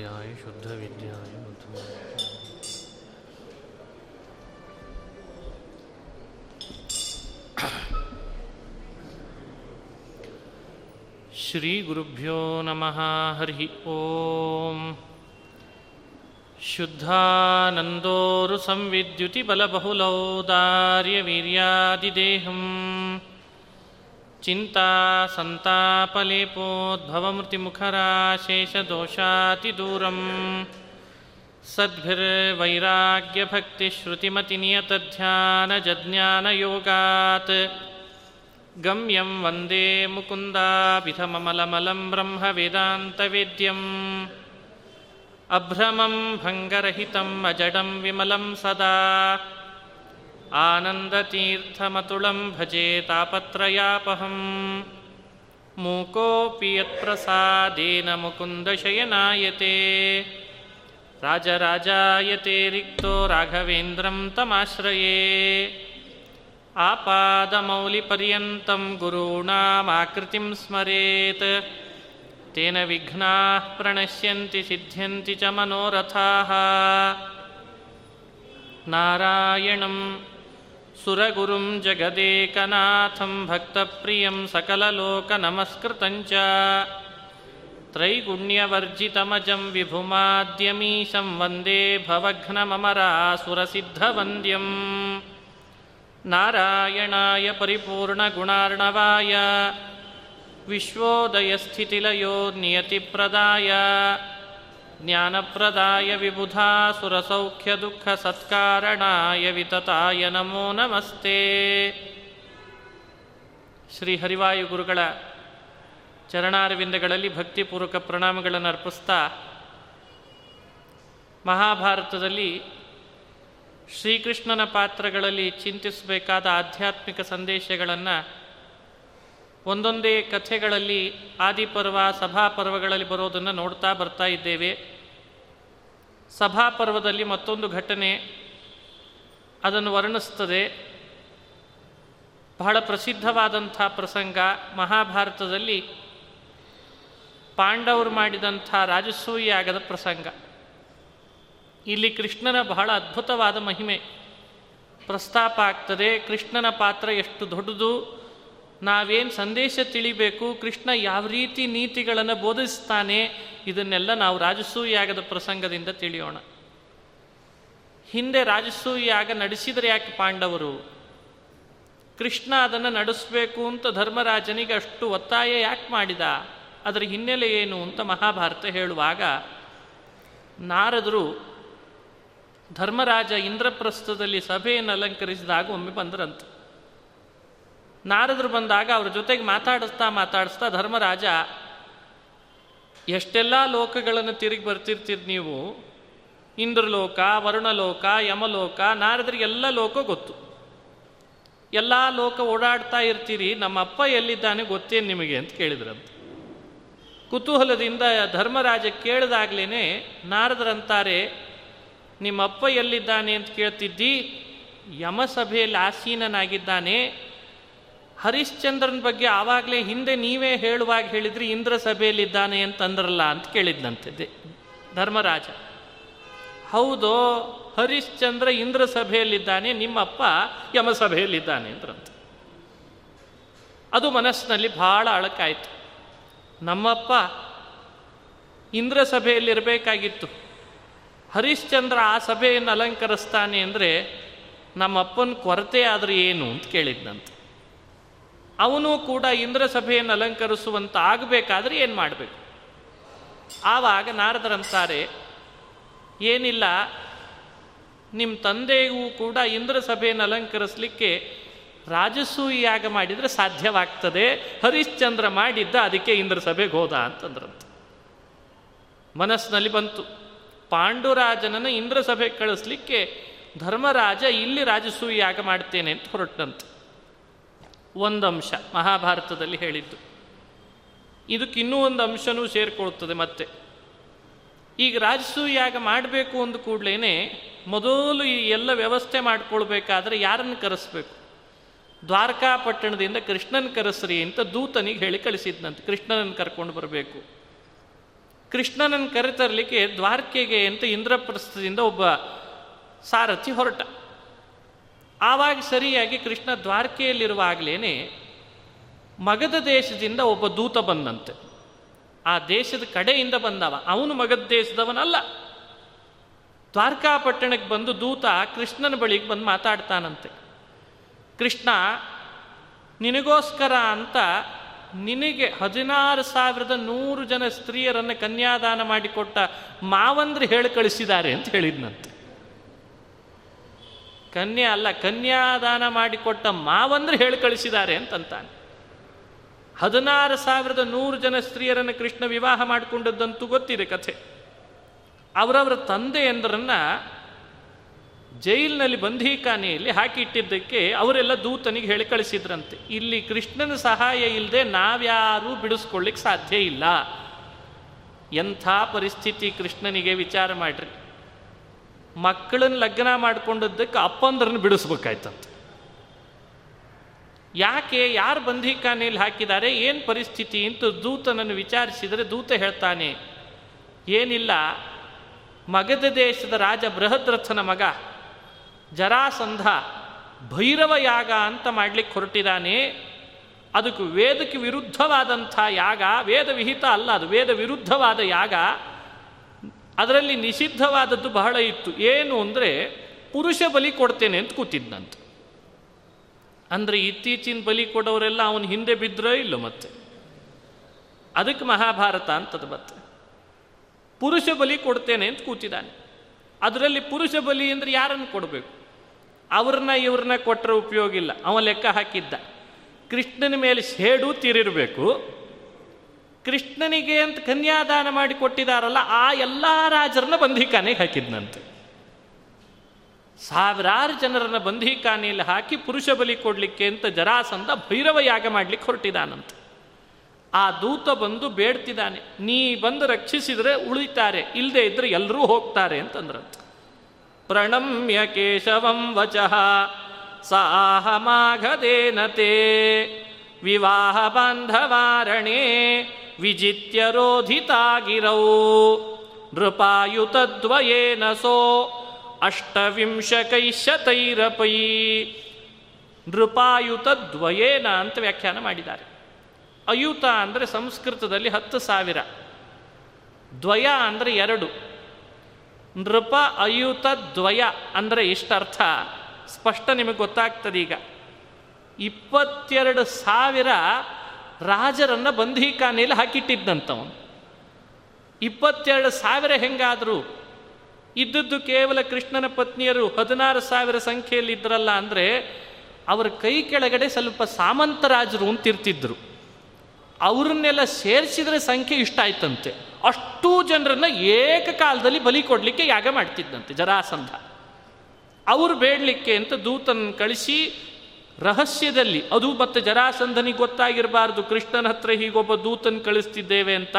विद्याय शुद्ध विद्याय बुद्ध श्रीगुरुभ्यो नमः हरिः ॐ शुद्धानन्दोरुसंविद्युतिबलबहुलौदार्यवीर्यादिदेहम्। चिन्तासन्तापलेपोद्भवमृतिमुखराशेषदोषातिदूरम् सद्भिर्वैराग्यभक्तिश्रुतिमतिनियतध्यानजज्ञानयोगात्। गम्यं वन्दे मुकुन्दाभिधममलमलं ब्रह्मवेदान्तवेद्यम्। अभ्रमं भङ्गरहितम् अजडं विमलं सदा आनन्दतीर्थमतुलं भजे तापत्रयापहम्। मूकोऽपि यत्प्रसादेन मुकुन्दशयनायते। राजराजायते रिक्तो राघवेन्द्रं तमाश्रये। आपादमौलिपर्यन्तं गुरूणामाकृतिं स्मरेत्। तेन विघ्नाः प्रणश्यन्ति सिद्ध्यन्ति च मनोरथाः। नारायणं सुरगुरुं जगदेकनाथं भक्तप्रियं सकललोकनमस्कृतं च त्रैगुण्यवर्जितमजं विभुमाद्यमीशं वन्दे भवघ्नममरासुरसिद्धवन्द्यम् नारायणाय परिपूर्णगुणार्णवाय विश्वोदयस्थितिलयो नियतिप्रदाय ज्ञानप्रदाय विबुधासुरसौख्यदुःखसत्कारणाय वितताय नमो नमस्ते ಶ್ರೀ ಹರಿವಾಯು ಗುರುಗಳ ಚರಣಾರವಿಂದಗಳಲ್ಲಿ ಭಕ್ತಿಪೂರ್ವಕ ಪ್ರಣಾಮಗಳನ್ನು ಅರ್ಪಿಸ್ತಾ ಮಹಾಭಾರತದಲ್ಲಿ ಶ್ರೀಕೃಷ್ಣನ ಪಾತ್ರಗಳಲ್ಲಿ ಚಿಂತಿಸಬೇಕಾದ ಆಧ್ಯಾತ್ಮಿಕ ಸಂದೇಶಗಳನ್ನು ಒಂದೊಂದೇ ಕಥೆಗಳಲ್ಲಿ, ಆದಿಪರ್ವ, ಸಭಾಪರ್ವಗಳಲ್ಲಿ ಬರೋದನ್ನು ನೋಡ್ತಾ ಬರ್ತಾ ಇದ್ದೇವೆ. ಸಭಾಪರ್ವದಲ್ಲಿ ಮತ್ತೊಂದು ಘಟನೆ, ಅದನ್ನು ವರ್ಣಿಸ್ತದೆ. ಬಹಳ ಪ್ರಸಿದ್ಧವಾದಂಥ ಪ್ರಸಂಗ, ಮಹಾಭಾರತದಲ್ಲಿ ಪಾಂಡವರು ಮಾಡಿದಂಥ ರಾಜಸೂಯಾಗದ ಪ್ರಸಂಗ. ಇಲ್ಲಿ ಕೃಷ್ಣನ ಬಹಳ ಅದ್ಭುತವಾದ ಮಹಿಮೆ ಪ್ರಸ್ತಾಪ ಆಗ್ತದೆ. ಕೃಷ್ಣನ ಪಾತ್ರ ಎಷ್ಟು ದೊಡ್ಡದು ನಾವೇನು ಸಂದೇಶ ತಿಳಿಬೇಕು, ಕೃಷ್ಣ ಯಾವ ರೀತಿ ನೀತಿಗಳನ್ನು ಬೋಧಿಸ್ತಾನೆ, ಇದನ್ನೆಲ್ಲ ನಾವು ರಾಜಸೂಯಾಗದ ಪ್ರಸಂಗದಿಂದ ತಿಳಿಯೋಣ. ಹಿಂದೆ ರಾಜಸೂಯಾಗ ನಡೆಸಿದರೆ ಯಾಕೆ ಪಾಂಡವರು? ಕೃಷ್ಣ ಅದನ್ನು ನಡೆಸಬೇಕು ಅಂತ ಧರ್ಮರಾಜನಿಗೆ ಅಷ್ಟು ಒತ್ತಾಯ ಯಾಕೆ ಮಾಡಿದ? ಅದರ ಹಿನ್ನೆಲೆ ಏನು ಅಂತ ಮಹಾಭಾರತ ಹೇಳುವಾಗ, ನಾರದರು ಧರ್ಮರಾಜ ಇಂದ್ರಪ್ರಸ್ಥದಲ್ಲಿ ಸಭೆಯನ್ನು ಅಲಂಕರಿಸಿದಾಗ ಒಮ್ಮೆ ಬಂದರಂತೆ. ನಾರದರು ಬಂದಾಗ ಅವ್ರ ಜೊತೆಗೆ ಮಾತಾಡಿಸ್ತಾ ಮಾತಾಡಿಸ್ತಾ ಧರ್ಮರಾಜ, ಎಷ್ಟೆಲ್ಲ ಲೋಕಗಳನ್ನು ತಿರುಗಿ ಬರ್ತಿರ್ತೀರಿ ನೀವು? ಇಂದ್ರಲೋಕ, ವರುಣಲೋಕ, ಯಮಲೋಕ ನಾರದರಿಗೆಲ್ಲ ಲೋಕ ಗೊತ್ತು. ಎಲ್ಲ ಲೋಕ ಓಡಾಡ್ತಾ ಇರ್ತೀರಿ, ನಮ್ಮ ಅಪ್ಪ ಎಲ್ಲಿದ್ದಾನೆ ಗೊತ್ತೇನು ನಿಮಗೆ ಅಂತ ಕೇಳಿದ್ರಂತ. ಕುತೂಹಲದಿಂದ ಧರ್ಮರಾಜ ಕೇಳಿದಾಗ್ಲೇ ನಾರದರಂತಾರೆ ನಿಮ್ಮಪ್ಪ ಎಲ್ಲಿದ್ದಾನೆ ಅಂತ ಕೇಳ್ತಿದ್ದಿ, ಯಮಸಭೆಯಲ್ಲಿ ಆಸೀನನಾಗಿದ್ದಾನೆ ಹರಿಶ್ಚಂದ್ರನ ಬಗ್ಗೆ ಆವಾಗಲೇ ಹಿಂದೆ ನೀವೇ ಹೇಳುವಾಗ ಹೇಳಿದ್ರಿ ಇಂದ್ರ ಸಭೆಯಲ್ಲಿದ್ದಾನೆ ಅಂತಂದ್ರಲ್ಲ ಅಂತ ಕೇಳಿದ್ನಂತೆ ಧರ್ಮರಾಜ. ಹೌದೋ, ಹರಿಶ್ಚಂದ್ರ ಇಂದ್ರ ಸಭೆಯಲ್ಲಿದ್ದಾನೆ, ನಿಮ್ಮಪ್ಪ ಯಮಸಭೆಯಲ್ಲಿದ್ದಾನೆ ಅಂದ್ರಂತ. ಅದು ಮನಸ್ಸಿನಲ್ಲಿ ಬಹಳ ಅಳಕಾಯಿತು. ನಮ್ಮಪ್ಪ ಇಂದ್ರ ಸಭೆಯಲ್ಲಿರಬೇಕಾಗಿತ್ತು. ಹರಿಶ್ಚಂದ್ರ ಆ ಸಭೆಯನ್ನು ಅಲಂಕರಿಸ್ತಾನೆ ಅಂದರೆ ನಮ್ಮಪ್ಪನ ಕೊರತೆ ಆದರೆ ಏನು ಅಂತ ಕೇಳಿದ್ನಂತೆ. ಅವನು ಕೂಡ ಇಂದ್ರ ಸಭೆಯನ್ನು ಅಲಂಕರಿಸುವಂತ ಆಗಬೇಕಾದ್ರೆ ಏನು ಮಾಡಬೇಕು? ಆವಾಗ ನಾರದರಂತಾರೆ ಏನಿಲ್ಲ ನಿಮ್ಮ ತಂದೆಗೂ ಕೂಡ ಇಂದ್ರ ಸಭೆಯನ್ನು ಅಲಂಕರಿಸಲಿಕ್ಕೆ ರಾಜಸೂಯಾಗ ಮಾಡಿದರೆ ಸಾಧ್ಯವಾಗ್ತದೆ, ಹರಿಶ್ಚಂದ್ರ ಮಾಡಿದ್ದ ಅದಕ್ಕೆ ಇಂದ್ರ ಸಭೆಗೆ ಹೋದ ಅಂತಂದ್ರಂತ. ಮನಸ್ಸಿನಲ್ಲಿ ಬಂತು, ಪಾಂಡುರಾಜನನ್ನು ಇಂದ್ರ ಸಭೆಗೆ ಕಳಿಸ್ಲಿಕ್ಕೆ ಧರ್ಮರಾಜ ಇಲ್ಲಿ ರಾಜಸೂಯಾಗ ಮಾಡ್ತೇನೆ ಅಂತ ಹೊರಟಂತೆ ಒಂದು ಅಂಶ ಮಹಾಭಾರತದಲ್ಲಿ ಹೇಳಿದ್ದು. ಇದಕ್ಕಿನ್ನೂ ಒಂದು ಅಂಶನೂ ಸೇರಿಕೊಳ್ಳುತ್ತದೆ ಮತ್ತೆ. ಈಗ ರಾಜಸೂಯಾಗ ಮಾಡಬೇಕು ಅಂದ ಕೂಡಲೇ ಮೊದಲು ಈ ಎಲ್ಲ ವ್ಯವಸ್ಥೆ ಮಾಡಿಕೊಳ್ಬೇಕಾದ್ರೆ ಯಾರನ್ನು ಕರೆಸ್ಬೇಕು? ದ್ವಾರಕಾಪಟ್ಟಣದಿಂದ ಕೃಷ್ಣನ ಕರೆಸ್ರಿ ಅಂತ ದೂತನಿಗೆ ಹೇಳಿ ಕಳಿಸಿದ್ನಂತೆ. ಕೃಷ್ಣನನ್ನು ಕರ್ಕೊಂಡು ಬರಬೇಕು. ಕೃಷ್ಣನನ್ನು ಕರೆತರಲಿಕ್ಕೆ ದ್ವಾರಕೆಗೆ ಅಂತ ಇಂದ್ರಪ್ರಸ್ಥದಿಂದ ಒಬ್ಬ ಸಾರಥಿ ಹೊರಟ. ಆವಾಗ ಸರಿಯಾಗಿ ಕೃಷ್ಣ ದ್ವಾರಕೆಯಲ್ಲಿರುವಾಗಲೇ ಮಗದ ದೇಶದಿಂದ ಒಬ್ಬ ದೂತ ಬಂದಂತೆ. ಆ ದೇಶದ ಕಡೆಯಿಂದ ಬಂದವ. ಅವನು ಮಗಧ ದೇಶದವನಲ್ಲ. ದ್ವಾರಕಾಪಟ್ಟಣಕ್ಕೆ ಬಂದು ದೂತ ಕೃಷ್ಣನ ಬಳಿಗೆ ಬಂದು ಮಾತಾಡ್ತಾನಂತೆ. ಕೃಷ್ಣ, ನಿನಗೋಸ್ಕರ ಅಂತ ನಿನಗೆ ಹದಿನಾರು ಸಾವಿರದ ನೂರು ಜನ ಸ್ತ್ರೀಯರನ್ನು ಕನ್ಯಾದಾನ ಮಾಡಿಕೊಟ್ಟ ಮಾವಂದ್ರೆ ಹೇಳಿ ಕಳಿಸಿದ್ದಾರೆ ಅಂತ ಹೇಳಿದ್ನಂತೆ. ಕನ್ಯಾ ಅಲ್ಲ, ಕನ್ಯಾದಾನ ಮಾಡಿಕೊಟ್ಟ ಮಾವಂದ್ರೆ ಹೇಳಿ ಕಳಿಸಿದ್ದಾರೆ ಅಂತಂತಾನೆ. ಹದಿನಾರು ಸಾವಿರದ ನೂರು ಜನ ಸ್ತ್ರೀಯರನ್ನು ಕೃಷ್ಣ ವಿವಾಹ ಮಾಡಿಕೊಂಡದ್ದಂತೂ ಗೊತ್ತಿದೆ ಕಥೆ. ಅವರವರ ತಂದೆಯಂದ್ರನ್ನ ಜೈಲಿನಲ್ಲಿ ಬಂಧೀಖಾನೆಯಲ್ಲಿ ಹಾಕಿಟ್ಟಿದ್ದಕ್ಕೆ ಅವರೆಲ್ಲ ದೂತನಿಗೆ ಹೇಳಿ ಕಳಿಸಿದ್ರಂತೆ. ಇಲ್ಲಿ ಕೃಷ್ಣನ ಸಹಾಯ ಇಲ್ಲದೆ ನಾವ್ಯಾರೂ ಬಿಡಿಸ್ಕೊಳ್ಳಿಕ್ಕೆ ಸಾಧ್ಯ ಇಲ್ಲ. ಎಂಥ ಪರಿಸ್ಥಿತಿ ಕೃಷ್ಣನಿಗೆ ವಿಚಾರ ಮಾಡ್ರಿ. ಮಕ್ಕಳನ್ನ ಲಗ್ನ ಮಾಡ್ಕೊಂಡದ್ದಕ್ಕೆ ಅಪ್ಪಂದ್ರನ್ನ ಬಿಡಿಸ್ಬೇಕಾಯ್ತಂತ. ಯಾಕೆ, ಯಾರು ಬಂಧೀಖಾನೆಯಲ್ಲಿ ಹಾಕಿದ್ದಾರೆ ಏನು ಪರಿಸ್ಥಿತಿ ಅಂತ ದೂತನನ್ನು ವಿಚಾರಿಸಿದರೆ ದೂತ ಹೇಳ್ತಾನೆ, ಏನಿಲ್ಲ ಮಗಧ ದೇಶದ ರಾಜ ಬೃಹದ್ರಥನ ಮಗ, ಜರಾಸಂಧ, ಭೈರವ ಯಾಗ ಅಂತ ಮಾಡಲಿಕ್ಕೆ ಹೊರಟಿದ್ದಾನೆ ಅದಕ್ಕೆ ವೇದಕ್ಕೆ ವಿರುದ್ಧವಾದಂಥ ಯಾಗ, ವೇದ ವಿಹಿತ ಅಲ್ಲ, ಅದು ವೇದ ವಿರುದ್ಧವಾದ ಯಾಗ ಅದರಲ್ಲಿ ನಿಷಿದ್ಧವಾದದ್ದು ಬಹಳ ಇತ್ತು. ಏನು ಅಂದರೆ ಪುರುಷ ಬಲಿ ಕೊಡ್ತೇನೆ ಅಂತ ಕೂತಿದ್ದಂತ ಅಂದರೆ ಇತ್ತೀಚಿನ ಬಲಿ ಕೊಡೋರೆಲ್ಲ ಅವನು ಹಿಂದೆ ಬಿದ್ದರೋ ಇಲ್ಲೋ ಮತ್ತೆ. ಅದಕ್ಕೆ ಮಹಾಭಾರತ ಅಂತದ್ದು ಮತ್ತೆ. ಪುರುಷ ಬಲಿ ಕೊಡ್ತೇನೆ ಅಂತ ಕೂತಿದ್ದಾನೆ. ಅದರಲ್ಲಿ ಪುರುಷ ಬಲಿ ಅಂದರೆ ಯಾರನ್ನು ಕೊಡಬೇಕು? ಅವ್ರನ್ನ ಇವ್ರನ್ನ ಕೊಟ್ಟರೆ ಉಪಯೋಗ ಇಲ್ಲ. ಅವ ಲೆಕ್ಕ ಹಾಕಿದ್ದ. ಕೃಷ್ಣನ ಮೇಲೆ ಸೇಡು ತೀರಿರಬೇಕು. ಕೃಷ್ಣನಿಗೆ ಅಂತ ಕನ್ಯಾದಾನ ಮಾಡಿ ಕೊಟ್ಟಿದಾರಲ್ಲ, ಆ ಎಲ್ಲ ರಾಜರನ್ನ ಬಂಧಿಕಾನೆಗೆ ಹಾಕಿದ್ನಂತೆ. ಸಾವಿರಾರು ಜನರನ್ನ ಬಂಧಿಖಾನೆಯಲ್ಲಿ ಹಾಕಿ ಪುರುಷ ಬಲಿ ಕೊಡಲಿಕ್ಕೆ ಅಂತ ಜರಾಸಂದ ಭೈರವ ಯಾಗ ಮಾಡ್ಲಿಕ್ಕೆ ಹೊರಟಿದಾನಂತೆ. ಆ ದೂತ ಬಂದು ಬೇಡ್ತಿದ್ದಾನೆ, ನೀ ಬಂದು ರಕ್ಷಿಸಿದರೆ ಉಳಿತಾರೆ ಇಲ್ಲದೆ ಇದ್ರೆ ಎಲ್ಲರೂ ಹೋಗ್ತಾರೆ ಅಂತಂದ್ರಂತೆ. ಪ್ರಣಮ್ಯ ಕೇಶವಂ ವಚಃ ಸಾಹಮಾಘದೇನತೆ ವಿವಾಹ ಬಾಂಧವಾರಣೆ ವಿಜಿತ್ಯ ರೋಧಿತಾಗಿರೌ ನೃಪಾಯುತದ್ವಯೇನ ಸೋ ಅಷ್ಟವಿಂಶಕೈಶತೈರಪೈ. ನೃಪಾಯುತದ್ವಯೇನ ಅಂತ ವ್ಯಾಖ್ಯಾನ ಮಾಡಿದ್ದಾರೆ. ಅಯುತ ಅಂದರೆ ಸಂಸ್ಕೃತದಲ್ಲಿ ಹತ್ತು ಸಾವಿರ. ದ್ವಯ ಅಂದರೆ ಎರಡು. ನೃಪ ಅಯುತ ದ್ವಯ ಅಂದರೆ ಇಷ್ಟರ್ಥ. ಸ್ಪಷ್ಟ ನಿಮಗೆ ಗೊತ್ತಾಗ್ತದೆ ಈಗ ಇಪ್ಪತ್ತೆರಡು ಸಾವಿರ ರಾಜರನ್ನು ಬಂಧೀಖಾನೆಯಲ್ಲಿ ಹಾಕಿಟ್ಟಿದ್ದಂಥವನು ಇಪ್ಪತ್ತೆರಡು ಸಾವಿರ ಹೆಂಗಾದರೂ ಇದ್ದದ್ದು ಕೇವಲ ಕೃಷ್ಣನ ಪತ್ನಿಯರು ಹದಿನಾರು ಸಾವಿರ ಸಂಖ್ಯೆಯಲ್ಲಿ ಇದ್ರಲ್ಲ ಅಂದರೆ ಅವರ ಕೈ ಕೆಳಗಡೆ ಸ್ವಲ್ಪ ಸಾಮಂತರಾಜರು ಅಂತಿರ್ತಿದ್ರು ಅವ್ರನ್ನೆಲ್ಲ ಸೇರಿಸಿದ್ರೆ ಸಂಖ್ಯೆ ಇಷ್ಟ ಆಯ್ತಂತೆ. ಅಷ್ಟೂ ಜನರನ್ನ ಏಕಕಾಲದಲ್ಲಿ ಬಲಿ ಕೊಡಲಿಕ್ಕೆ ಯಾಗ ಮಾಡ್ತಿದ್ದಂತೆ ಜರಾಸಂಧ. ಅವರು ಬೇಡಲಿಕ್ಕೆ ಅಂತ ದೂತನ ಕಳಿಸಿ ರಹಸ್ಯದಲ್ಲಿ, ಅದು ಮತ್ತು ಜರಾಸಂಧನಿಗೆ ಗೊತ್ತಾಗಿರಬಾರ್ದು, ಕೃಷ್ಣನ ಹತ್ರ ಹೀಗೊಬ್ಬ ದೂತನ್ ಕಳಿಸ್ತಿದ್ದೇವೆ ಅಂತ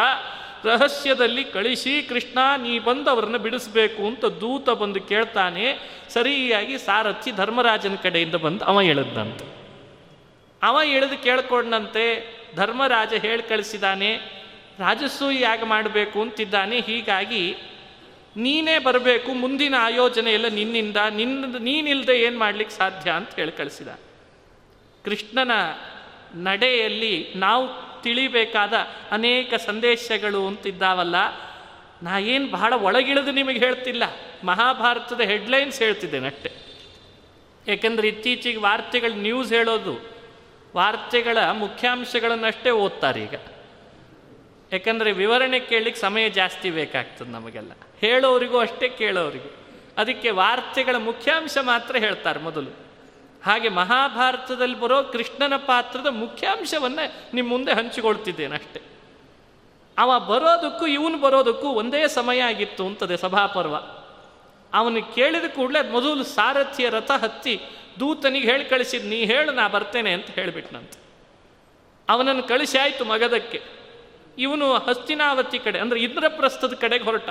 ರಹಸ್ಯದಲ್ಲಿ ಕಳಿಸಿ, ಕೃಷ್ಣ, ನೀ ಬಂದು ಅವ್ರನ್ನ ಬಿಡಿಸ್ಬೇಕು ಅಂತ ದೂತ ಬಂದು ಕೇಳ್ತಾನೆ, ಸರಿಯಾಗಿ ಸಾರಥಿ ಧರ್ಮರಾಜನ ಕಡೆಯಿಂದ ಬಂದು ಅವ ಎಳದ್ದಂತೆ ಅವ ಎಳೆದು ಕೇಳ್ಕೊಂಡಂತೆ, ಧರ್ಮರಾಜ ಹೇಳಿ ಕಳಿಸಿದಾನೆ ರಾಜಸ್ಸು ಯಾಗ ಮಾಡಬೇಕು ಅಂತಿದ್ದಾನೆ, ಹೀಗಾಗಿ ನೀನೇ ಬರಬೇಕು, ಮುಂದಿನ ಆಯೋಜನೆ ಎಲ್ಲ ನಿನ್ನಿಂದ, ನಿನ್ನ ನೀನಿಲ್ಲದೆ ಏನು ಮಾಡ್ಲಿಕ್ಕೆ ಸಾಧ್ಯ? ಅಂತ ಹೇಳಿ ಕಳಿಸಿದ ಕೃಷ್ಣನ ನಡೆಯಲ್ಲಿ ನಾವು ತಿಳಿಬೇಕಾದ ಅನೇಕ ಸಂದೇಶಗಳು ಅಂತಿದ್ದಾವಲ್ಲ. ನಾ ಏನು ಬಹಳ ಒಳಗಿಳಿದು ನಿಮಗೆ ಹೇಳ್ತಿಲ್ಲ. ಮಹಾಭಾರತದ ಹೆಡ್ಲೈನ್ಸ್ ಹೇಳ್ತಿದ್ದೇನೆ ಅಷ್ಟೆ. ಯಾಕೆಂದರೆ ಇತ್ತೀಚೆಗೆ ವಾರ್ತೆಗಳು ನ್ಯೂಸ್ ಹೇಳೋದು, ವಾರ್ತೆಗಳ ಮುಖ್ಯಾಂಶಗಳನ್ನಷ್ಟೇ ಓದ್ತಾರೆ ಈಗ. ಯಾಕಂದರೆ ವಿವರಣೆ ಕೇಳಲಿಕ್ಕೆ ಸಮಯ ಜಾಸ್ತಿ ಬೇಕಾಗ್ತದೆ ನಮಗೆಲ್ಲ. ಹೇಳೋರಿಗೂ ಅಷ್ಟೇ ಕೇಳೋರಿಗೂ. ಅದಕ್ಕೆ ವಾರ್ತೆಗಳ ಮುಖ್ಯಾಂಶ ಮಾತ್ರ ಹೇಳ್ತಾರೆ ಮೊದಲು. ಹಾಗೆ ಮಹಾಭಾರತದಲ್ಲಿ ಬರೋ ಕೃಷ್ಣನ ಪಾತ್ರದ ಮುಖ್ಯಾಂಶವನ್ನು ನಿಮ್ಮ ಮುಂದೆ ಹಂಚಿಕೊಳ್ತಿದ್ದೇನೆ ಅಷ್ಟೆ. ಅವ ಬರೋದಕ್ಕೂ, ಇವನು ಬರೋದಕ್ಕೂ ಒಂದೇ ಸಮಯ ಆಗಿತ್ತು ಅಂತದೆ ಸಭಾಪರ್ವ. ಅವನು ಕೇಳಿದ ಕೂಡಲೇ ಮೊದಲು ಸಾರಥಿಯ ರಥ ಹತ್ತಿ ದೂತನಿಗೆ ಹೇಳಿ ಕಳಿಸಿದ್, ನೀ ಹೇಳು, ನಾ ಬರ್ತೇನೆ ಅಂತ ಹೇಳಿಬಿಟ್ನಂತೆ. ಅವನನ್ನು ಕಳಿಸಿ ಆಯಿತು ಮಗದಕ್ಕೆ. ಇವನು ಹಸ್ತಿನಾವತಿ ಕಡೆ, ಅಂದರೆ ಇಂದ್ರಪ್ರಸ್ಥದ ಕಡೆಗೆ ಹೊರಟ.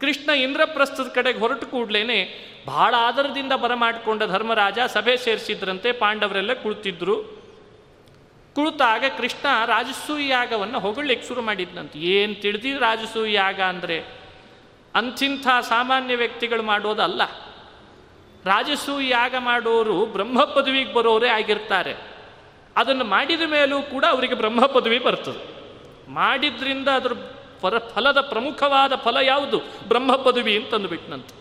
ಕೃಷ್ಣ ಇಂದ್ರಪ್ರಸ್ಥದ ಕಡೆಗೆ ಹೊರಟು ಕೂಡಲೇ ಬಹಳ ಆದರದಿಂದ ಬರಮಾಡಿಕೊಂಡ ಧರ್ಮರಾಜ ಸಭೆ ಸೇರಿಸಿದ್ರಂತೆ ಪಾಂಡವರೆಲ್ಲ ಕುಳಿತಿದ್ರು. ಕುಳಿತಾಗ ಕೃಷ್ಣ ರಾಜಸೂಯ ಯಾಗವನ್ನು ಶುರು ಮಾಡಿದ್ನಂತೆ. ಏನು ತಿಳಿದಿ ರಾಜಸೂಯ ಯಾಗ ಅಂದರೆ ಅಂಥಿಂಥ ಸಾಮಾನ್ಯ ವ್ಯಕ್ತಿಗಳು ಮಾಡೋದಲ್ಲ. ರಾಜಸೂಯ ಯಾಗ ಮಾಡೋರು ಬ್ರಹ್ಮ ಪದವಿಗೆ ಬರೋರೇ ಆಗಿರ್ತಾರೆ. ಅದನ್ನು ಮಾಡಿದ ಮೇಲೂ ಕೂಡ ಅವರಿಗೆ ಬ್ರಹ್ಮ ಪದವಿ ಬರ್ತದೆ. ಮಾಡಿದ್ರಿಂದ ಅದರ ಫಲ ಫಲದ ಪ್ರಮುಖವಾದ ಫಲ ಯಾವುದು? ಬ್ರಹ್ಮ ಪದವಿ ಅಂತಂದುಬಿಟ್ನಂತೆ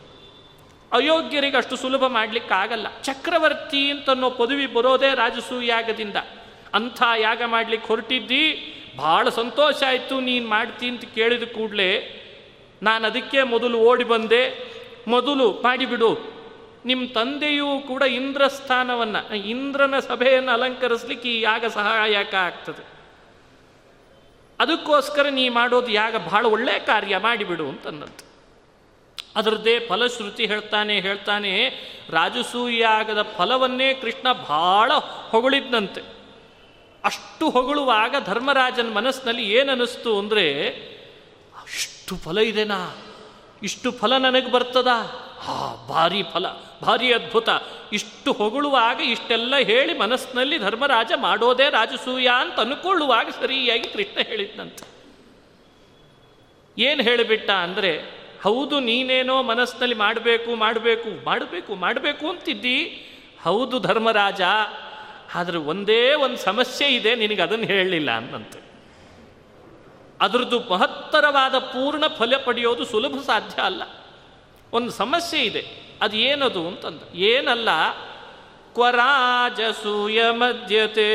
ಅಯೋಗ್ಯರಿಗೆ ಅಷ್ಟು ಸುಲಭ ಮಾಡಲಿಕ್ಕಾಗಲ್ಲ. ಚಕ್ರವರ್ತಿ ಅಂತನ್ನೋ ಪದವಿ ಬರೋದೇ ರಾಜಸೂಯ ಯಾಗದಿಂದ ಅಂಥ ಯಾಗ ಮಾಡ್ಲಿಕ್ಕೆ ಹೊರಟಿದ್ದಿ? ಭಾಳ ಸಂತೋಷ ಆಯಿತು ನೀನು ಮಾಡ್ತೀನಿ ಅಂತ ಕೇಳಿದ ಕೂಡಲೇ ನಾನು ಅದಕ್ಕೆ ಮೊದಲು ಓಡಿ ಬಂದೆ. ಮೊದಲು ಮಾಡಿಬಿಡು ನಿಮ್ಮ ತಂದೆಯೂ ಕೂಡ ಇಂದ್ರ ಸ್ಥಾನವನ್ನು ಇಂದ್ರನ ಸಭೆಯನ್ನು ಅಲಂಕರಿಸ್ಲಿಕ್ಕೆ ಈ ಯಾಗ ಸಹಾಯಕ ಆಗ್ತದೆ. ಅದಕ್ಕೋಸ್ಕರ ನೀ ಮಾಡೋದು ಯಾಗ ಬಹಳ ಒಳ್ಳೆಯ ಕಾರ್ಯ ಮಾಡಿಬಿಡು ಅಂತಂದಂತ. ಅದರದ್ದೇ ಫಲಶ್ರುತಿ ಹೇಳ್ತಾನೆ ಹೇಳ್ತಾನೆ ರಾಜಸೂಯಾಗದ ಫಲವನ್ನೇ ಕೃಷ್ಣ ಬಹಳ ಹೊಗಳಿದ್ನಂತೆ. ಅಷ್ಟು ಹೊಗಳುವಾಗ ಧರ್ಮರಾಜನ ಮನಸ್ಸಿನಲ್ಲಿ ಏನನ್ನಿಸ್ತು ಅಂದರೆ, ಅಷ್ಟು ಫಲ ಇದೆನಾ ಇಷ್ಟು ಫಲ ನನಗೆ ಬರ್ತದಾ? ಹಾ, ಭಾರಿ ಫಲ, ಭಾರಿ ಅದ್ಭುತ. ಇಷ್ಟು ಹೊಗಳುವಾಗ ಇಷ್ಟೆಲ್ಲ ಹೇಳಿ ಮನಸ್ಸಿನಲ್ಲಿ ಧರ್ಮರಾಜ ಮಾಡೋದೇ ರಾಜಸೂಯ ಅಂತ ಅನುಕೊಳ್ಳುವಾಗ ಸರಿಯಾಗಿ ಕೃಷ್ಣ ಹೇಳಿದ್ನಂತೆ. ಏನು ಹೇಳಿಬಿಟ್ಟ ಅಂದರೆ, ಹೌದು ನೀನೇನೋ ಮನಸ್ಸಿನಲ್ಲಿ ಮಾಡಬೇಕು ಮಾಡಬೇಕು ಮಾಡಬೇಕು ಮಾಡಬೇಕು ಅಂತಿದ್ದಿ. ಹೌದು ಧರ್ಮರಾಜ, ಆದರೆ ಒಂದೇ ಒಂದು ಸಮಸ್ಯೆ ಇದೆ, ನಿನಗೆ ಅದನ್ನು ಹೇಳಲಿಲ್ಲ ಅಂದಂತೆ. ಅದರದ್ದು ಮಹತ್ತರವಾದ ಪೂರ್ಣ ಫಲ ಪಡೆಯೋದು ಸುಲಭ ಸಾಧ್ಯ ಅಲ್ಲ. ಒಂದು ಸಮಸ್ಯೆ ಇದೆ. ಅದು ಏನದು ಅಂತಂದ ಏನಲ್ಲ ಕ್ವರಾಜಸೂಯ ಮಧ್ಯತೆ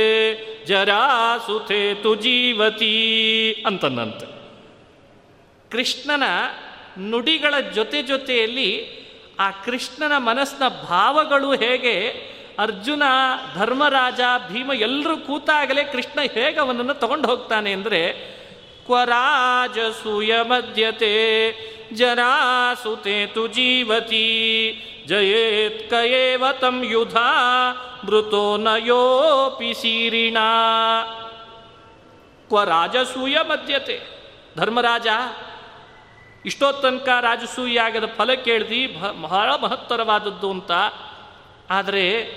ಜರಾಸುತೆ ತು ಜೀವತಿ ಅಂತಂದಂತೆ. ಕೃಷ್ಣನ ನುಡಿಗಳ ಜೊತೆ ಜೊತೆಯಲ್ಲಿ ಆ ಕೃಷ್ಣನ ಮನಸ್ಸಿನ ಭಾವಗಳು ಹೇಗೆ, ಅರ್ಜುನ, ಧರ್ಮರಾಜ, ಭೀಮ ಎಲ್ಲರೂ ಕೂತಾಗಲೇ ಕೃಷ್ಣ ಹೇಗೆ ಅವನನ್ನು ತಗೊಂಡು ಹೋಗ್ತಾನೆ ಅಂದರೆ ಕ್ವರಾಜಸೂಯ ಮಧ್ಯತೆ ಜರಾಸುತೆ ತು ಜೀವತಿ ಜಯೇತ್ ಕಯೇವ ತಂ ಯುಧ ಮೃತೋ ನಯೋಪಿ ಸೀರಿಣ ಕ್ವ ರಾಜಸೂಯ ಮಧ್ಯತೆ ಧರ್ಮರಾಜ ಇಷ್ಟೋ ತನಕ ರಾಜಸೂಯಾಗದ ಫಲ ಕೇಳ್ದಿ ಬಹಳ ಮಹತ್ತರವಾದದ್ದು ಅಂತ. ಆದರೆ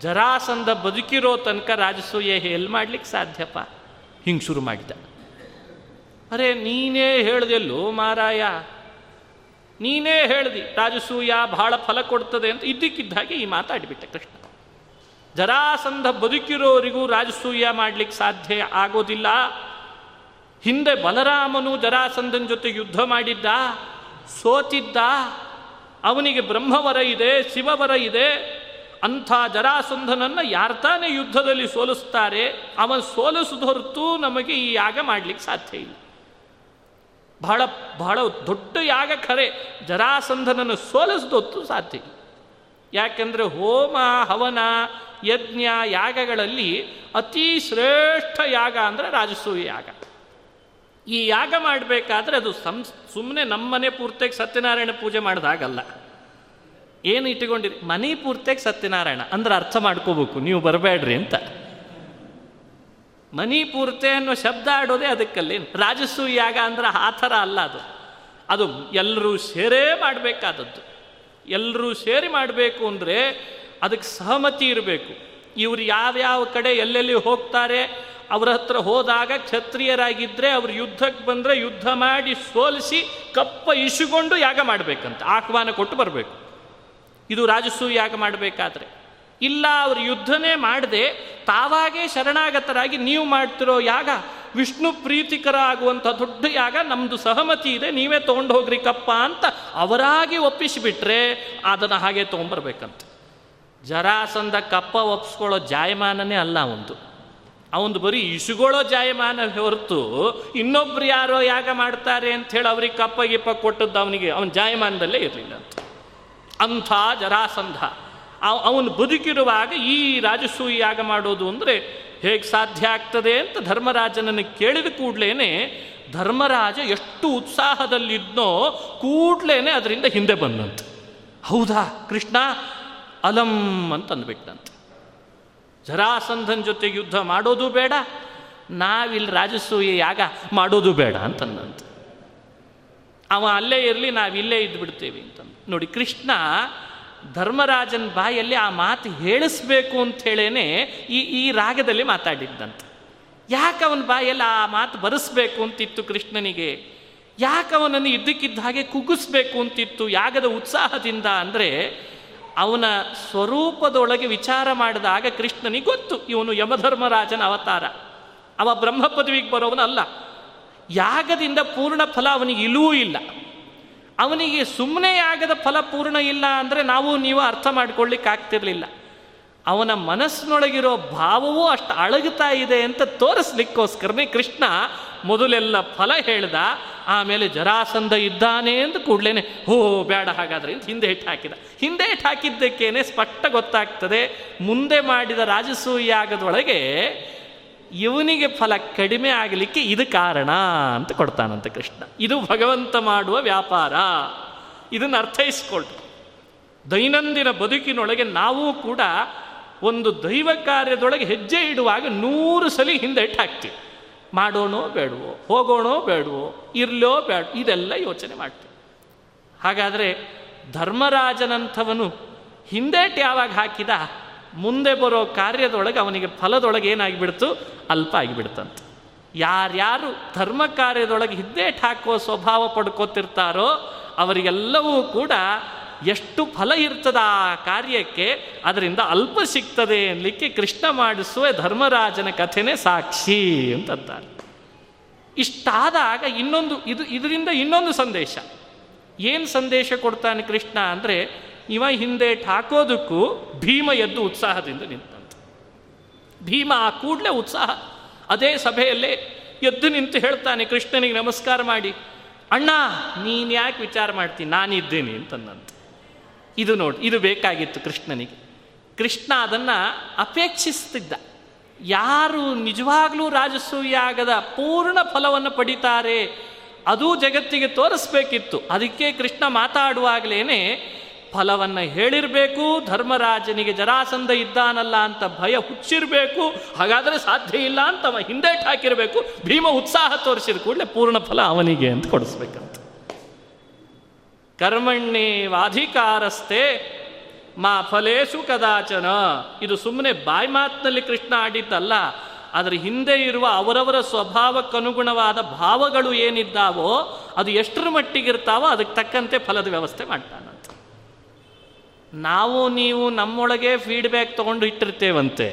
ಜರಾಸಂದ ಬದುಕಿರೋ ತನಕ ರಾಜಸೂಯ ಹೇಲ್ ಮಾಡ್ಲಿಕ್ಕೆ ಸಾಧ್ಯಪ್ಪ. ಹಿಂಗೆ ಶುರು ಮಾಡಿದ ಅರೆ ನೀನೇ ಹೇಳ್ದೆಲ್ಲೋ ಮಾರಾಯ ನೀನೇ ಹೇಳ್ದಿ, ರಾಜಸೂಯ ಬಹಳ ಫಲ ಕೊಡ್ತದೆ ಅಂತ ಇದ್ದಕ್ಕಿದ್ದ ಹಾಗೆ ಈ ಮಾತಾಡಿಬಿಟ್ಟೆ ಕೃಷ್ಣ. ಜರಾಸಂಧ ಬದುಕಿರೋರಿಗೂ ರಾಜಸೂಯ ಮಾಡಲಿಕ್ಕೆ ಸಾಧ್ಯ ಆಗೋದಿಲ್ಲ. ಹಿಂದೆ ಬಲರಾಮನು ಜರಾಸಂಧನ ಜೊತೆ ಯುದ್ಧ ಮಾಡಿದ್ದ, ಸೋತಿದ್ದ. ಅವನಿಗೆ ಬ್ರಹ್ಮವರ ಇದೆ, ಶಿವವರ ಇದೆ. ಅಂಥ ಜರಾಸಂಧನನ್ನು ಯಾರ್ತಾನೆ ಯುದ್ಧದಲ್ಲಿ ಸೋಲಿಸ್ತಾರೆ, ಅವನು ಸೋಲಿಸಿದ ಹೊರತು ನಮಗೆ ಈ ಯಾಗ ಮಾಡಲಿಕ್ಕೆ ಸಾಧ್ಯ ಇಲ್ಲ. ಬಹಳ ಬಹಳ ದೊಡ್ಡ ಯಾಗ ಖರೆ. ಜರಾಸಂಧನನ್ನು ಸೋಲಿಸಿದೊತ್ತು ಸಾಧ್ಯ. ಯಾಕೆಂದರೆ ಹೋಮ, ಹವನ, ಯಜ್ಞ, ಯಾಗಗಳಲ್ಲಿ ಅತಿ ಶ್ರೇಷ್ಠ ಯಾಗ ಅಂದರೆ ರಾಜಸೂಯ ಯಾಗ. ಈ ಯಾಗ ಮಾಡಬೇಕಾದ್ರೆ ಅದು ಸಂ ಸುಮ್ಮನೆ ನಮ್ಮನೆ ಪೂರ್ತಿಯಾಗಿ ಸತ್ಯನಾರಾಯಣ ಪೂಜೆ ಮಾಡಿದಾಗಲ್ಲ ಏನು ಇಟ್ಟುಕೊಂಡಿರಿ ಮನೆ ಪೂರ್ತಿಯಾಗಿ ಸತ್ಯನಾರಾಯಣ. ಅಂದ್ರೆ ಅರ್ಥ ಮಾಡ್ಕೋಬೇಕು. ನೀವು ಬರಬೇಡ್ರಿ ಅಂತ. ಮನಿ ಪೂರ್ತಿ ಅನ್ನೋ ಶಬ್ದ ಆಡೋದೇ ಅದಕ್ಕಲ್ಲಿ ರಾಜಸ್ಸು ಯಾಗ ಅಂದ್ರೆ ಆ ಥರ ಅಲ್ಲ ಅದು. ಅದು ಎಲ್ಲರೂ ಸೇರೇ ಮಾಡಬೇಕಾದದ್ದು. ಎಲ್ಲರೂ ಸೇರಿ ಮಾಡಬೇಕು ಅಂದರೆ ಅದಕ್ಕೆ ಸಹಮತಿ ಇರಬೇಕು. ಇವರು ಯಾವ್ಯಾವ ಕಡೆ ಎಲ್ಲೆಲ್ಲಿ ಹೋಗ್ತಾರೆ, ಅವರ ಹತ್ರ ಹೋದಾಗ ಕ್ಷತ್ರಿಯರಾಗಿದ್ದರೆ ಅವರು ಯುದ್ಧಕ್ಕೆ ಬಂದರೆ ಯುದ್ಧ ಮಾಡಿ ಸೋಲಿಸಿ ಕಪ್ಪ ಇಶುಗೊಂಡು ಯಾಗ ಮಾಡಬೇಕಂತ, ಆಹ್ವಾನ ಕೊಟ್ಟು ಬರಬೇಕು. ಇದು ರಾಜಸ್ಸು ಯಾಗ ಮಾಡಬೇಕಾದ್ರೆ. ಇಲ್ಲ, ಅವರು ಯುದ್ಧನೇ ಮಾಡದೆ ತಾವಾಗೇ ಶರಣಾಗತರಾಗಿ ನೀವು ಮಾಡ್ತಿರೋ ಯಾಗ, ವಿಷ್ಣು ಪ್ರೀತಿಕರ ಆಗುವಂಥ ದೊಡ್ಡ ಯಾಗ ನಮ್ಮದು ಸಹಮತಿ ಇದೆ, ನೀವೇ ತೊಗೊಂಡು ಹೋಗ್ರಿ ಕಪ್ಪ ಅಂತ ಅವರಾಗಿ ಒಪ್ಪಿಸಿಬಿಟ್ರೆ ಅದನ್ನು ಹಾಗೆ ತೊಗೊಂಬರ್ಬೇಕಂತ. ಜರಾಸಂದ ಕಪ್ಪ ಒಪ್ಪಿಸ್ಕೊಳ್ಳೋ ಜಾಯಮಾನನೇ ಅಲ್ಲ ಒಂದು. ಅವನು ಬರೀ ಇಸುಗಳೋ ಜಾಯಮಾನ ಹೊರತು ಇನ್ನೊಬ್ರು ಯಾರೋ ಯಾಗ ಮಾಡ್ತಾರೆ ಅಂತ ಹೇಳಿ ಅವ್ರಿಗೆ ಕಪ್ಪ ಗಿಪ್ಪ ಕೊಟ್ಟದ್ದು ಅವನಿಗೆ, ಅವನ ಜಾಯಮಾನದಲ್ಲೇ ಇರಲಿಲ್ಲ ಅಂತ. ಅಂಥ ಜರಾಸಂಧ. ಅವನು ಬದುಕಿರುವಾಗ ಈ ರಾಜಸೂಯಿ ಯಾಗ ಮಾಡೋದು ಅಂದರೆ ಹೇಗೆ ಸಾಧ್ಯ ಆಗ್ತದೆ ಅಂತ ಧರ್ಮರಾಜನನ್ನು ಕೇಳಿದ ಕೂಡಲೇ ಧರ್ಮರಾಜ ಎಷ್ಟು ಉತ್ಸಾಹದಲ್ಲಿದ್ನೋ ಕೂಡ್ಲೇ ಅದರಿಂದ ಹಿಂದೆ ಬಂದಂತೆ. ಹೌದಾ ಕೃಷ್ಣ? ಅಲಂ ಅಂತಂದ್ಬಿಟ್ಟಂತೆ ಜರಾಸಂಧನ ಜೊತೆ ಯುದ್ಧ ಮಾಡೋದು ಬೇಡ, ನಾವಿಲ್ಲಿ ರಾಜಸೂಯ ಯಾಗ ಮಾಡೋದು ಬೇಡ ಅಂತಂದಂತೆ ಅವ ಅಲ್ಲೇ ಇರಲಿ, ನಾವಿಲ್ಲೇ ಇದ್ದು ಬಿಡ್ತೇವೆ ಅಂತಂದು. ನೋಡಿ ಕೃಷ್ಣ ಧರ್ಮರಾಜನ ಬಾಯಲ್ಲಿ ಆ ಮಾತು ಹೇಳಿಸ್ಬೇಕು ಅಂತ ಹೇಳೇನೆ ಈ ಈ ರಾಗದಲ್ಲಿ ಮಾತಾಡಿದ್ದಂತೆ. ಯಾಕೆ ಅವನ ಬಾಯಲ್ಲಿ ಆ ಮಾತು ಬರೆಸ್ಬೇಕು ಅಂತಿತ್ತು ಕೃಷ್ಣನಿಗೆ? ಯಾಕೆ ಅವನನ್ನು ಇದ್ದಕ್ಕಿದ್ದ ಹಾಗೆ ಕುಗ್ಗಿಸ್ಬೇಕು ಅಂತಿತ್ತು ಯಾಗದ ಉತ್ಸಾಹದಿಂದ ಅಂದರೆ ಅವನ ಸ್ವರೂಪದೊಳಗೆ ವಿಚಾರ ಮಾಡಿದಾಗ ಕೃಷ್ಣನಿಗೆ ಗೊತ್ತು, ಇವನು ಯಮಧರ್ಮರಾಜನ ಅವತಾರ. ಅವ ಬ್ರಹ್ಮ ಪದವಿಗೆ ಬರೋವನಲ್ಲ. ಯಾಗದಿಂದ ಪೂರ್ಣ ಫಲ ಅವನಿಗೆ ಇಲ್ಲವೂ ಇಲ್ಲ. ಅವನಿಗೆ ಸುಮ್ಮನೆ ಆಗದ ಫಲ ಪೂರ್ಣ ಇಲ್ಲ ಅಂದರೆ ನಾವು ನೀವು ಅರ್ಥ ಮಾಡ್ಕೊಳ್ಳಿಕ್ಕೆ ಆಗ್ತಿರ್ಲಿಲ್ಲ. ಅವನ ಮನಸ್ಸಿನೊಳಗಿರೋ ಭಾವವೂ ಅಷ್ಟು ಅಳಗುತ್ತಾ ಇದೆ ಅಂತ ತೋರಿಸ್ಲಿಕ್ಕೋಸ್ಕರನೇ ಕೃಷ್ಣ ಮೊದಲೆಲ್ಲ ಫಲ ಹೇಳ್ದ, ಆಮೇಲೆ ಜರಾಸಂಧ ಇದ್ದಾನೆ ಅಂತ ಕೂಡ್ಲೇನೆ, ಹೋ ಬೇಡ ಹಾಗಾದ್ರೆ ಅಂತ ಹಿಂದೆ ಇಟ್ಟು ಹಾಕಿದ. ಹಿಂದೆ ಇಟ್ಟು ಹಾಕಿದ್ದಕ್ಕೇನೆ ಸ್ಪಷ್ಟ ಗೊತ್ತಾಗ್ತದೆ, ಮುಂದೆ ಮಾಡಿದ ರಾಜಸೂಯಾಗದೊಳಗೆ ಇವನಿಗೆ ಫಲ ಕಡಿಮೆ ಆಗಲಿಕ್ಕೆ ಇದು ಕಾರಣ ಅಂತ ಕೊಡ್ತಾನಂತೆ ಕೃಷ್ಣ. ಇದು ಭಗವಂತ ಮಾಡುವ ವ್ಯಾಪಾರ. ಇದನ್ನು ಅರ್ಥೈಸ್ಕೊಳ್ರಿ ದೈನಂದಿನ ಬದುಕಿನೊಳಗೆ ನಾವು ಕೂಡ ಒಂದು ದೈವ ಕಾರ್ಯದೊಳಗೆ ಹೆಜ್ಜೆ ಇಡುವಾಗ ನೂರು ಸಲ ಹಿಂದೆ ಹಾಕ್ತೀವಿ. ಮಾಡೋಣೋ ಬೇಡವೋ, ಹೋಗೋಣೋ ಬೇಡವೋ, ಇರ್ಲೋ ಬೇಡ, ಇದೆಲ್ಲ ಯೋಚನೆ ಮಾಡ್ತೀವಿ. ಹಾಗಾದರೆ ಧರ್ಮರಾಜನಂಥವನು ಹಿಂದೇಟು ಯಾವಾಗ ಹಾಕಿದ? ಮುಂದೆ ಬರೋ ಕಾರ್ಯದೊಳಗೆ ಅವನಿಗೆ ಫಲದೊಳಗೆ ಏನಾಗಿಬಿಡ್ತು? ಅಲ್ಪ ಆಗಿಬಿಡ್ತಂತೆ. ಯಾರ್ಯಾರು ಧರ್ಮ ಕಾರ್ಯದೊಳಗೆ ಹಿದ್ದೇಟ್ ಹಾಕುವ ಸ್ವಭಾವ ಪಡ್ಕೋತಿರ್ತಾರೋ ಅವರಿಗೆಲ್ಲವೂ ಕೂಡ ಎಷ್ಟು ಫಲ ಇರ್ತದ ಆ ಕಾರ್ಯಕ್ಕೆ ಅದರಿಂದ ಅಲ್ಪ ಸಿಗ್ತದೆ ಅನ್ಲಿಕ್ಕೆ ಕೃಷ್ಣ ಮಾಡಿಸುವ ಧರ್ಮರಾಜನ ಕಥೆನೇ ಸಾಕ್ಷಿ ಅಂತಂತಾರೆ. ಇಷ್ಟಾದಾಗ ಇನ್ನೊಂದು, ಇದು, ಇದರಿಂದ ಇನ್ನೊಂದು ಸಂದೇಶ. ಏನು ಸಂದೇಶ ಕೊಡ್ತಾನೆ ಕೃಷ್ಣ ಅಂದರೆ ಇವ ಹಿಂದೆ ಹಾಕೋದಕ್ಕೂ ಭೀಮ ಎದ್ದು ಉತ್ಸಾಹದಿಂದ ನಿಂತಂತ. ಭೀಮ ಆ ಕೂಡಲೇ ಉತ್ಸಾಹ. ಅದೇ ಸಭೆಯಲ್ಲೇ ಎದ್ದು ನಿಂತು ಹೇಳ್ತಾನೆ, ಕೃಷ್ಣನಿಗೆ ನಮಸ್ಕಾರ ಮಾಡಿ. ಅಣ್ಣ, ನೀನು ಯಾಕೆ ವಿಚಾರ ಮಾಡ್ತೀನಿ ನಾನಿದ್ದೀನಿ, ಅಂತಂದಂತ. ಇದು ನೋಡಿ, ಇದು ಬೇಕಾಗಿತ್ತು ಕೃಷ್ಣನಿಗೆ. ಕೃಷ್ಣ ಅದನ್ನು ಅಪೇಕ್ಷಿಸ್ತಿದ್ದ. ಯಾರು ನಿಜವಾಗ್ಲೂ ರಾಜಸೂಯಾಗದ ಪೂರ್ಣ ಫಲವನ್ನು ಪಡಿತಾರೆ, ಅದು ಜಗತ್ತಿಗೆ ತೋರಿಸ್ಬೇಕಿತ್ತು. ಅದಕ್ಕೆ ಕೃಷ್ಣ ಮಾತಾಡುವಾಗಲೇ ಫಲವನ್ನು ಹೇಳಿರಬೇಕು, ಧರ್ಮರಾಜನಿಗೆ ಜರಾಸಂಧ ಇದ್ದಾನಲ್ಲ ಅಂತ ಭಯ ಹುಚ್ಚಿರಬೇಕು, ಹಾಗಾದರೆ ಸಾಧ್ಯ ಇಲ್ಲ ಅಂತ ಅವ ಹಿಂದೇಟ್ ಹಾಕಿರಬೇಕು, ಭೀಮ ಉತ್ಸಾಹ ತೋರಿಸಿದ ಕೂಡಲೇ ಪೂರ್ಣ ಫಲ ಅವನಿಗೆ ಅಂತ ಕೊಡಿಸ್ಬೇಕಂತ. ಕರ್ಮಣ್ಣೇವಾಧಿಕಾರಸ್ಥೆ ಮಾ ಫಲೇಶು ಕದಾಚನ. ಇದು ಸುಮ್ಮನೆ ಬಾಯಿ ಮಾತಿನಲ್ಲಿ ಕೃಷ್ಣ ಆಡಿದ್ದಲ್ಲ ಅದರ ಹಿಂದೆ ಇರುವ ಅವರವರ ಸ್ವಭಾವಕ್ಕನುಗುಣವಾದ ಭಾವಗಳು ಏನಿದ್ದಾವೋ, ಅದು ಎಷ್ಟರ ಮಟ್ಟಿಗಿರ್ತಾವೋ ಅದಕ್ಕೆ ತಕ್ಕಂತೆ ಫಲದ ವ್ಯವಸ್ಥೆ ಮಾಡ್ತಾನಂತ ನಾವು ನೀವು ನಮ್ಮೊಳಗೆ ಫೀಡ್ಬ್ಯಾಕ್ ತೊಗೊಂಡು ಇಟ್ಟಿರ್ತೇವಂತೆ.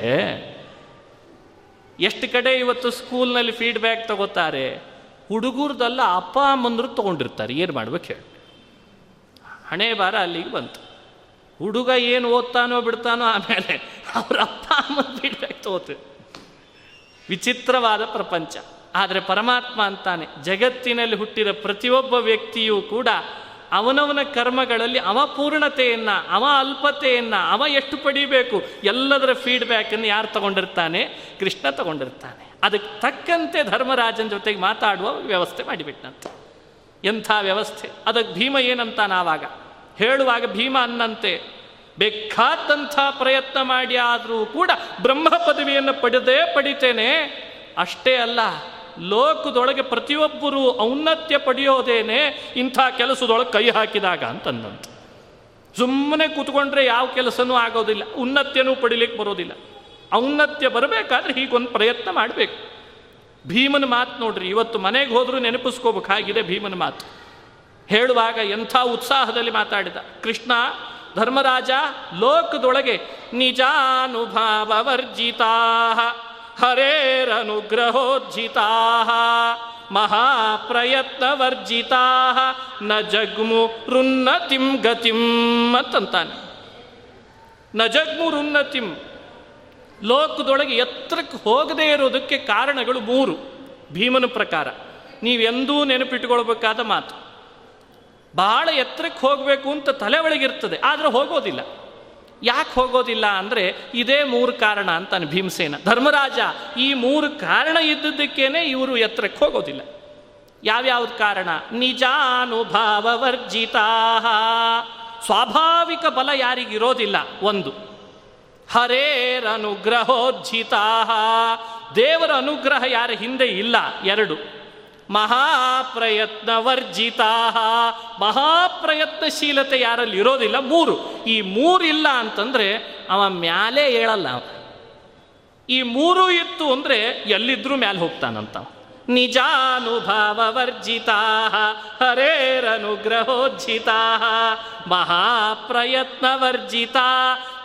ಎಷ್ಟು ಕಡೆ ಇವತ್ತು ಸ್ಕೂಲ್ನಲ್ಲಿ ಫೀಡ್ಬ್ಯಾಕ್ ತಗೋತಾರೆ? ಹುಡುಗರದಲ್ಲ ಅಪ್ಪ, ಅಮ್ಮಂದ್ರು ತೊಗೊಂಡಿರ್ತಾರೆ. ಏನು ಮಾಡ್ಬೇಕು ಹೇಳಿ. ಹಣೆ ಬಾರ ಅಲ್ಲಿಗೆ ಬಂತು. ಹುಡುಗ ಏನು ಓದ್ತಾನೋ ಬಿಡ್ತಾನೋ ಆಮೇಲೆ ಅವ್ರ ಅಪ್ಪ ಅಮ್ಮನ ಫೀಡ್ಬ್ಯಾಕ್ ತಗೋತೀವಿ ವಿಚಿತ್ರವಾದ ಪ್ರಪಂಚ. ಆದರೆ ಪರಮಾತ್ಮ ಅಂತಾನೆ, ಜಗತ್ತಿನಲ್ಲಿ ಹುಟ್ಟಿದ ಪ್ರತಿಯೊಬ್ಬ ವ್ಯಕ್ತಿಯೂ ಕೂಡ ಅವನವನ ಕರ್ಮಗಳಲ್ಲಿ ಅವ ಪೂರ್ಣತೆಯನ್ನು, ಅವ ಅಲ್ಪತೆಯನ್ನು, ಅವ ಎಷ್ಟು ಪಡಿಬೇಕು, ಎಲ್ಲದರ ಫೀಡ್ಬ್ಯಾಕನ್ನು ಯಾರು ತಗೊಂಡಿರ್ತಾನೆ? ಕೃಷ್ಣ ತಗೊಂಡಿರ್ತಾನೆ. ಅದಕ್ಕೆ ತಕ್ಕಂತೆ ಧರ್ಮರಾಜನ ಜೊತೆಗೆ ಮಾತಾಡುವ ವ್ಯವಸ್ಥೆ ಮಾಡಿಬಿಟ್ಟನಂತೆ. ಎಂಥ ವ್ಯವಸ್ಥೆ? ಅದಕ್ಕೆ ಭೀಮ ಏನಂತ ನಾವಾಗ? ಹೇಳುವಾಗ ಭೀಮ ಅನ್ನಂತೆ, ಬೇಕಾದಂಥ ಪ್ರಯತ್ನ ಮಾಡಿ ಆದರೂ ಕೂಡ ಬ್ರಹ್ಮ ಪದವಿಯನ್ನು ಪಡೆದೇ ಪಡಿತೇನೆ. ಅಷ್ಟೇ ಅಲ್ಲ ಲೋಕದೊಳಗೆ ಪ್ರತಿಯೊಬ್ಬರೂ ಔನ್ನತ್ಯ ಪಡೆಯೋದೇನೆ ಇಂಥ ಕೆಲಸದೊಳಗೆ ಕೈ ಹಾಕಿದಾಗ ಅಂತಂದಂತ. ಸುಮ್ಮನೆ ಕೂತ್ಕೊಂಡ್ರೆ ಯಾವ ಕೆಲಸನೂ ಆಗೋದಿಲ್ಲ ಉನ್ನತ್ಯನೂ ಪಡಿಲಿಕ್ಕೆ ಬರೋದಿಲ್ಲ. ಔನ್ನತ್ಯ ಬರಬೇಕಾದ್ರೆ ಹೀಗೊಂದು ಪ್ರಯತ್ನ ಮಾಡಬೇಕು. ಭೀಮನ ಮಾತು ನೋಡ್ರಿ, ಇವತ್ತು ಮನೆಗೆ ಹೋದರೂ ನೆನಪಿಸ್ಕೋಬೇಕಾಗಿದೆ ಭೀಮನ ಮಾತು. ಹೇಳುವಾಗ ಎಂಥ ಉತ್ಸಾಹದಲ್ಲಿ ಮಾತಾಡಿದ, ಕೃಷ್ಣ, ಧರ್ಮರಾಜ, ಲೋಕದೊಳಗೆ ನಿಜಾನುಭಾವವರ್ಜಿತಾ ಹರೇರನುಗ್ರಹೋಜ್ಜಿತಾ ಮಹಾಪ್ರಯತ್ನವರ್ಜಿತಾ, ನ ಜಗ್ಮು ರುನ್ನತಿಂ ಗತಿಂ ಅಂತಂತಾನೆ. ನ ಜಗ್ಮು ರುನ್ನತಿಂ ಲೋಕದೊಳಗೆ ಎತ್ತರಕ್ಕೆ ಹೋಗದೇ ಇರೋದಕ್ಕೆ ಕಾರಣಗಳು ಮೂರು. ಭೀಮನ ಪ್ರಕಾರ ನೀವೆಂದೂ ನೆನಪಿಟ್ಟುಕೊಳ್ಬೇಕಾದ ಮಾತು. ಬಹಳ ಎತ್ತರಕ್ಕೆ ಹೋಗಬೇಕು ಅಂತ ತಲೆ ಒಳಗಿರ್ತದೆ, ಆದರೆ ಹೋಗೋದಿಲ್ಲ. ಯಾಕೆ ಹೋಗೋದಿಲ್ಲ ಅಂದರೆ ಇದೇ ಮೂರು ಕಾರಣ ಅಂತಾನೆ ಭೀಮಸೇನ. ಧರ್ಮರಾಜ ಈ ಮೂರು ಕಾರಣ ಇದ್ದದ್ದಕ್ಕೇನೆ ಇವರು ಎತ್ತರಕ್ಕೆ ಹೋಗೋದಿಲ್ಲ. ಯಾವ್ಯಾವ್ದು ಕಾರಣ? ನಿಜಾನುಭಾವವರ್ಜಿತಾ ಸ್ವಾಭಾವಿಕ ಬಲ ಯಾರಿಗಿರೋದಿಲ್ಲ? ಒಂದು. ಹರೇರನುಗ್ರಹೋಜ್ಜಿತಾ ದೇವರ ಅನುಗ್ರಹ ಯಾರ ಹಿಂದೆ ಇಲ್ಲ? ಎರಡು. ಮಹಾಪ್ರಯತ್ನ ವರ್ಜಿತಾ ಮಹಾಪ್ರಯತ್ನಶೀಲತೆ ಯಾರಲ್ಲಿ ಇರೋದಿಲ್ಲ, ಮೂರು. ಈ ಮೂರು ಇಲ್ಲ ಅಂತಂದರೆ ಅವ ಮ್ಯಾಲೆ ಹೇಳಲ್ಲ ಈ ಮೂರು ಇತ್ತು ಅಂದರೆ ಎಲ್ಲಿದ್ರೂ ಮ್ಯಾಲೆ ಹೋಗ್ತಾನಂತ ನಿಜಾನುಭಾವ ವರ್ಜಿತಾ ಹರೇರನುಗ್ರಹೋಜ್ಜಿತಾ. ಮಹಾಪ್ರಯತ್ನ ವರ್ಜಿತಾ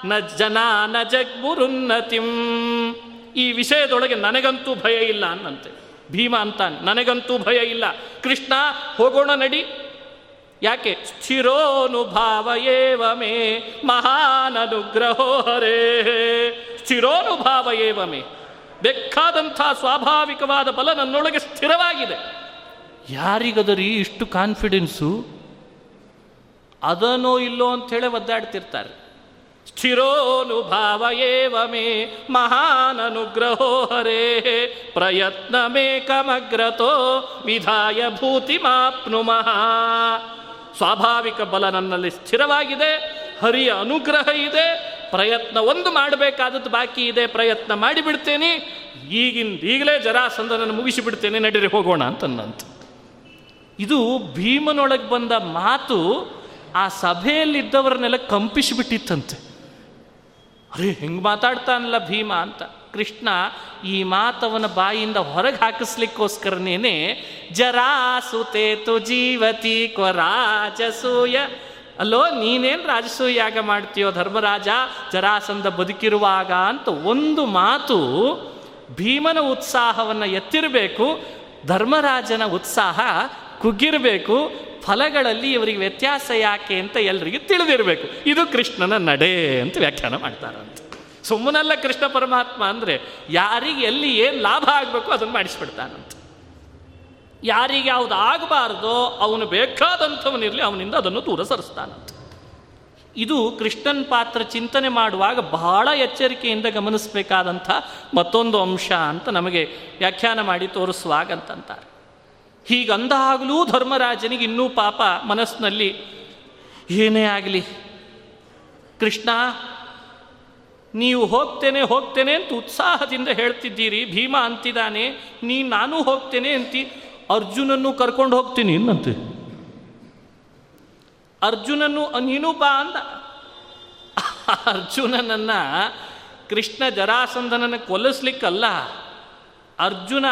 ನ ಜನ ನ ಜಗ್ಗುರುನ್ನತಿಂ ಈ ವಿಷಯದೊಳಗೆ ನನಗಂತೂ ಭಯ ಇಲ್ಲ ಅನ್ನಂತೆ. ಭೀಮ ಅಂತಾನೆ ನನಗಂತೂ ಭಯ ಇಲ್ಲ. ಕೃಷ್ಣ, ಹೋಗೋಣ ನಡಿ. ಯಾಕೆ? ಸ್ಥಿರೋನುಭಾವ ಏವ ಮೇ ಮಹಾನನುಗ್ರಹೋ ಹರೇ. ಸ್ಥಿರೋನುಭಾವ ಏವ ಮೇ. ಬೇಕಾದಂಥ ಸ್ವಾಭಾವಿಕವಾದ ಬಲ ನನ್ನೊಳಗೆ ಸ್ಥಿರವಾಗಿದೆ. ಯಾರಿಗದರಿ ಇಷ್ಟು ಕಾನ್ಫಿಡೆನ್ಸು ಅದನೋ ಇಲ್ಲೋ ಅಂಥೇಳಿ ಒದ್ದಾಡ್ತಿರ್ತಾರೆ. ಸ್ಥಿರೋನುಭಾವ ಮೇ ಮಹಾನನುಗ್ರಹೋ ಹರೇ. ಪ್ರಯತ್ನಮೇಕಮಗ್ರತೋ ವಿಧಾಯ ಭೂತಿಮಾಪ್ನುಮಃ. ಸ್ವಾಭಾವಿಕ ಬಲ ನನ್ನಲ್ಲಿ ಸ್ಥಿರವಾಗಿದೆ, ಹರಿಯ ಅನುಗ್ರಹ ಇದೆ, ಪ್ರಯತ್ನ ಒಂದು ಮಾಡಬೇಕಾದದ್ದು ಬಾಕಿ ಇದೆ, ಪ್ರಯತ್ನ ಮಾಡಿಬಿಡ್ತೇನೆ. ಈಗಿಂದ ಈಗಲೇ ಜರಾಸಂದನನ್ನು ಮುಗಿಸಿಬಿಡ್ತೇನೆ, ನಡೀರಿ, ಹೋಗೋಣ ಅಂತನ್ನಂತ. ಇದು ಭೀಮನೊಳಗೆ ಬಂದ ಮಾತು ಆ ಸಭೆಯಲ್ಲಿದ್ದವರನ್ನೆಲ್ಲ ಕಂಪಿಸಿಬಿಟ್ಟಿತ್ತಂತೆ. ಅರೆ, ಹೆಂಗೆ ಮಾತಾಡ್ತಾನಲ್ಲ ಭೀಮ ಅಂತ. ಕೃಷ್ಣ ಈ ಮಾತವನ ಬಾಯಿಂದ ಹೊರಗೆ ಹಾಕಿಸ್ಲಿಕ್ಕೋಸ್ಕರನೇನೆ ಜರಾಸುತೇತು ಜೀವತಿ ಕ್ವ ರಾಜಸೂಯ. ಅಲ್ಲೋ, ನೀನೇನು ರಾಜಸೂಯ ಯಾಗ ಮಾಡ್ತೀಯೋ ಧರ್ಮರಾಜ ಜರಾಸಂದ ಬದುಕಿರುವಾಗ ಅಂತ ಒಂದು ಮಾತು ಭೀಮನ ಉತ್ಸಾಹವನ್ನು ಎತ್ತಿರಬೇಕು, ಧರ್ಮರಾಜನ ಉತ್ಸಾಹ ಕುಗ್ಗಿರಬೇಕು ಫಲಗಳಲ್ಲಿ ಇವರಿಗೆ ವ್ಯತ್ಯಾಸ ಯಾಕೆ ಅಂತ ಎಲ್ರಿಗೂ ತಿಳಿದಿರಬೇಕು. ಇದು ಕೃಷ್ಣನ ನಡೆ ಅಂತ ವ್ಯಾಖ್ಯಾನ ಮಾಡ್ತಾರಂತೆ ಸುಮ್ಮನಲ್ಲ ಕೃಷ್ಣ ಪರಮಾತ್ಮ ಅಂದರೆ ಯಾರಿಗೆ ಎಲ್ಲಿ ಏನು ಲಾಭ ಆಗಬೇಕು ಅದನ್ನು ಮಾಡಿಸ್ಬಿಡ್ತಾನಂತ ಯಾರಿಗೆ ಯಾವುದು ಆಗಬಾರ್ದೋ ಅವನು ಬೇಕಾದಂಥವನಿರಲಿ ಅವನಿಂದ ಅದನ್ನು ದೂರ ಸರಿಸ್ತಾನಂತ ಇದು ಕೃಷ್ಣನ್ ಪಾತ್ರ ಚಿಂತನೆ ಮಾಡುವಾಗ ಬಹಳ ಎಚ್ಚರಿಕೆಯಿಂದ ಗಮನಿಸಬೇಕಾದಂಥ ಮತ್ತೊಂದು ಅಂಶ ಅಂತ ನಮಗೆ ವ್ಯಾಖ್ಯಾನ ಮಾಡಿ ತೋರಿಸುವಾಗ ಅಂತಂತಾರೆ ಹೀಗಂದಾಗಲೂ ಧರ್ಮರಾಜನಿಗೆ ಇನ್ನೂ ಪಾಪ ಮನಸ್ಸಿನಲ್ಲಿ ಏನೇ ಆಗಲಿ. ಕೃಷ್ಣ, ನೀವು ಹೋಗ್ತೇನೆ ಹೋಗ್ತೇನೆ ಅಂತ ಉತ್ಸಾಹದಿಂದ ಹೇಳ್ತಿದ್ದೀರಿ. ಭೀಮ ಅಂತಿದ್ದಾನೆ, ನೀ ನಾನು ಹೋಗ್ತೇನೆ ಅಂತಿ, ಅರ್ಜುನನ್ನು ಕರ್ಕೊಂಡು ಹೋಗ್ತೀನಿ ಇನ್ನಂತೆ ಅರ್ಜುನನ್ನು, ನೀನು ಬಾ ಅಂದ. ಅರ್ಜುನನನ್ನು ಕೃಷ್ಣ ಜರಾಸಂಧನನ್ನು ಕೊಲ್ಲಿಸ್ಲಿಕ್ಕಲ್ಲ. ಅರ್ಜುನ